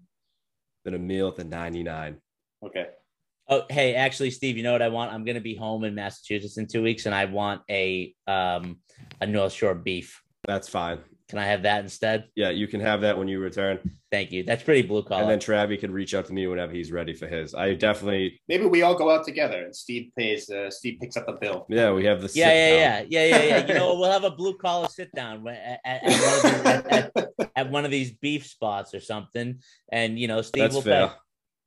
than a meal at the 99? Okay. Oh, hey, actually, Steve, you know what I want? I'm gonna be home in Massachusetts in two weeks, and I want a um a North Shore beef. That's fine. Can I have that instead? Yeah, you can have that when you return. Thank you. That's pretty blue collar. And then Travi could reach out to me whenever he's ready for his. I definitely, Maybe we all go out together and Steve pays. Uh, Steve picks up the bill. yeah, we have the yeah, sit yeah, down. yeah, yeah, yeah, yeah. You know, we'll have a blue collar sit down at, at, at, one of these, at, at, at one of these beef spots or something, and you know, Steve That's will fair. pay.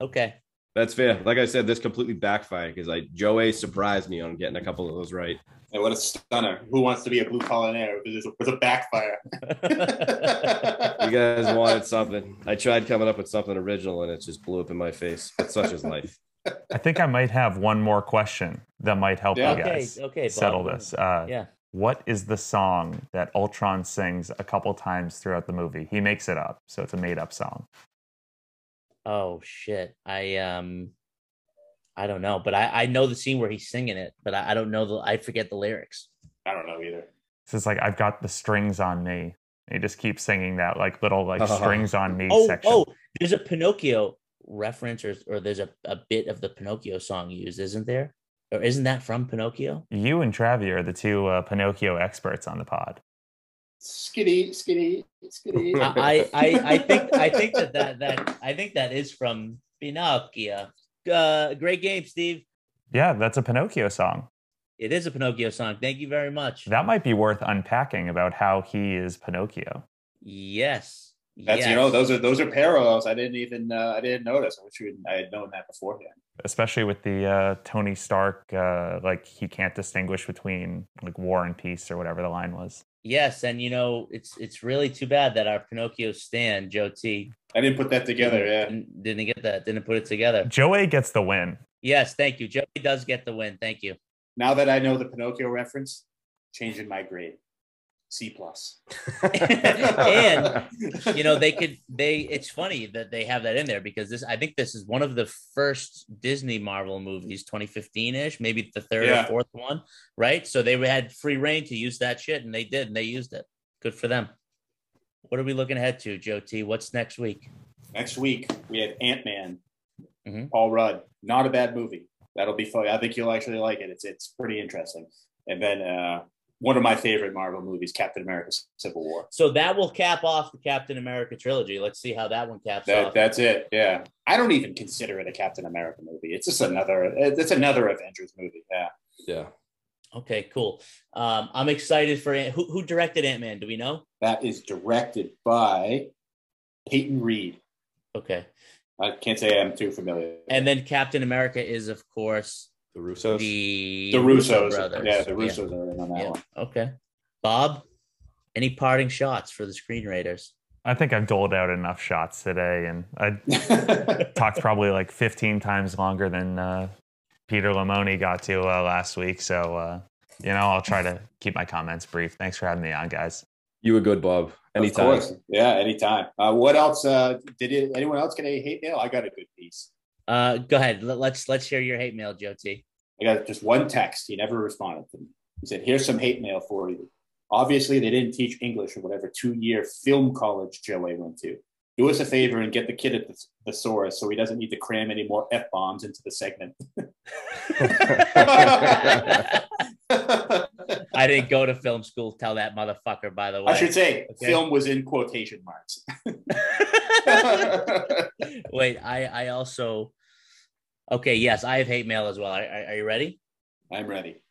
Okay. That's fair. Like I said, this completely backfired because like Joe A surprised me on getting a couple of those right. And what a stunner! Who wants to be a blue collar air? It was a, it a backfire. You guys wanted something. I tried coming up with something original and it just blew up in my face. But such is life. I think I might have one more question that might help Yeah. you guys Okay. Bob. settle this. Uh, Yeah. What is the song that Ultron sings a couple times throughout the movie? He makes it up, so it's a made-up song. Oh shit. I um I don't know, but I, I know the scene where he's singing it, but I, I don't know the I forget the lyrics. I don't know either. So it's like I've got the strings on me. And he just keeps singing that like little like Uh-huh. strings on me Oh, section. oh, there's a Pinocchio reference or or there's a, a bit of the Pinocchio song used, isn't there? Or isn't that from Pinocchio? You and Travi are the two uh, Pinocchio experts on the pod. Skitty, skitty, skitty. I, I I I think I think that, that that I think that is from Pinocchio. Uh, great game, Steve. Yeah, that's a Pinocchio song. It is a Pinocchio song. Thank you very much. That might be worth unpacking about how he is Pinocchio. Yes. That's you know those are those are parallels. I didn't even uh, I didn't notice. I wish we, I had known that beforehand. especially with the uh, Tony Stark, uh, like he can't distinguish between like war and peace or whatever the line was. Yes, and you know it's it's really too bad that our Pinocchio stand Joe T I didn't put that together. Yeah. didn't, didn't get that didn't put it together. Joey gets the win. Yes, thank you. Joey does get the win. Thank you. Now that I know the Pinocchio reference, changing my grade, C plus. And, You know they could they. It's funny that they have that in there because this I think this is one of the first Disney Marvel movies, 2015 ish, maybe the third Yeah. or fourth one, right? So they had free reign to use that shit, and they did, and they used it. Good for them. What are we looking ahead to, Joe T? What's next week? Next week we have Ant Man, Mhm. Paul Rudd. Not a bad movie. That'll be fun. I think you'll actually like it. It's it's pretty interesting. And then uh, one of my favorite Marvel movies, Captain America: Civil War. So that will cap off the Captain America trilogy. Let's see how that one caps That, off. that's it. Yeah, I don't even consider it a Captain America movie. It's just another. It's another Avengers movie. Yeah, Yeah. Okay, cool. Um, I'm excited for Ant- who, who directed Ant Man. Do we know? that is directed by Peyton Reed. Okay, I can't say I'm too familiar. and then Captain America is of course The Russos. the the Russos, brothers. yeah, the Russos are in on that Yeah. one. Okay, Bob, any parting shots for the Screen Raiders? I think I've doled out enough shots today, and I talked probably like 15 times longer than uh, Peter Lamoni got to uh, last week. So, uh, you know, I'll try to keep my comments brief. Thanks for having me on, guys. You were good, Bob. Of Anytime. course. Yeah, anytime. Uh, what else? Uh, did it, anyone else get a hate mail? I got a good piece. Uh, go ahead. Let, let's let's hear your hate mail, Joe T. I got just one text. He never responded to me. He said, "Here's some hate mail for you." Obviously, they didn't teach English or whatever two-year film college Joey went to. Do us a favor and get the kid at the thesaurus so he doesn't need to cram any more f bombs into the segment. I didn't go to film school. Tell that motherfucker. By the way, I should say, Okay. film was in quotation marks. Wait, I I also okay. Yes, I have hate mail as well. Are, are, are you ready? I'm ready.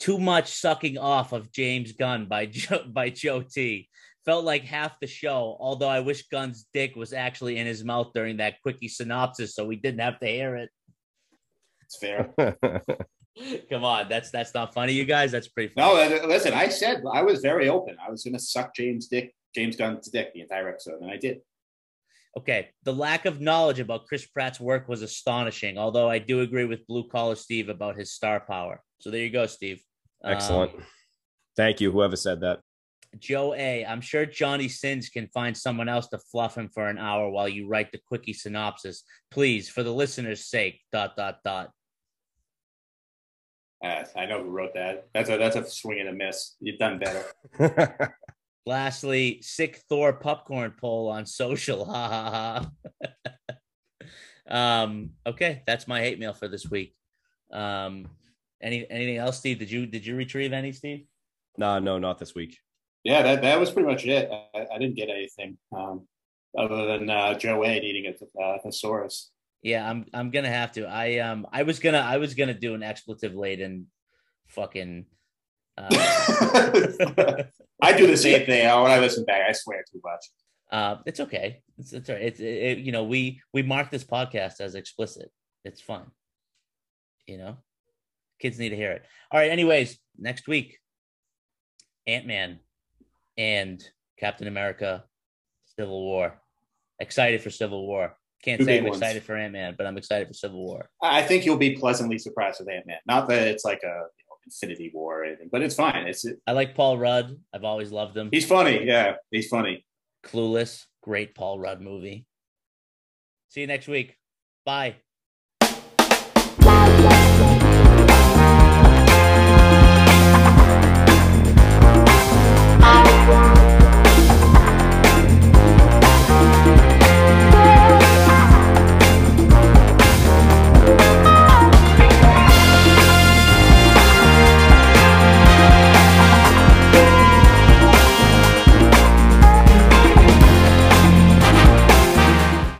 Too much sucking off of James Gunn by Joe, by Joe T. Felt like half the show. Although I wish Gunn's dick was actually in his mouth during that quickie synopsis, so we didn't have to hear it. It's fair. Come on, that's that's not funny, you guys. That's pretty funny. No, uh, listen, I said I was very open. I was going to suck James Dick, James Gunn's dick the entire episode, and I did. Okay, the lack of knowledge about Chris Pratt's work was astonishing. Although I do agree with Blue Collar Steve about his star power. So there you go, Steve. Um, Excellent. Thank you, whoever said that. Joe A. I'm sure Johnny Sins can find someone else to fluff him for an hour while you write the quickie synopsis. Please, for the listener's sake. Dot dot dot. Uh, I know who wrote that. That's a that's a swing and a miss. You've done better. Lastly, sick Thor popcorn poll on social. Ha ha ha. um, okay, that's my hate mail for this week. Um, any anything else, Steve? Did you did you retrieve any, Steve? no, no, not this week. yeah, that, that was pretty much it. I, I didn't get anything um, other than uh, Joe A needing a uh, thesaurus. Yeah, I'm I'm gonna have to. I um I was gonna I was gonna do an expletive laden fucking uh, I do the same thing when I listen back. I swear too much. uh it's okay. It's it's all right. It's it, you know, we we mark this podcast as explicit. It's fun. You know? Kids need to hear it. All right, anyways, next week Ant-Man and Captain America Civil War. Excited for Civil War. Can't Two say I'm ones. excited for Ant-Man, but I'm excited for Civil War. I think you'll be pleasantly surprised with Ant Man. Not that it's like a Infinity War or anything, but it's fine. It's I like Paul Rudd. I've always loved him. he's funny. Yeah, he's funny. Clueless, great Paul Rudd movie. See you next week. Bye.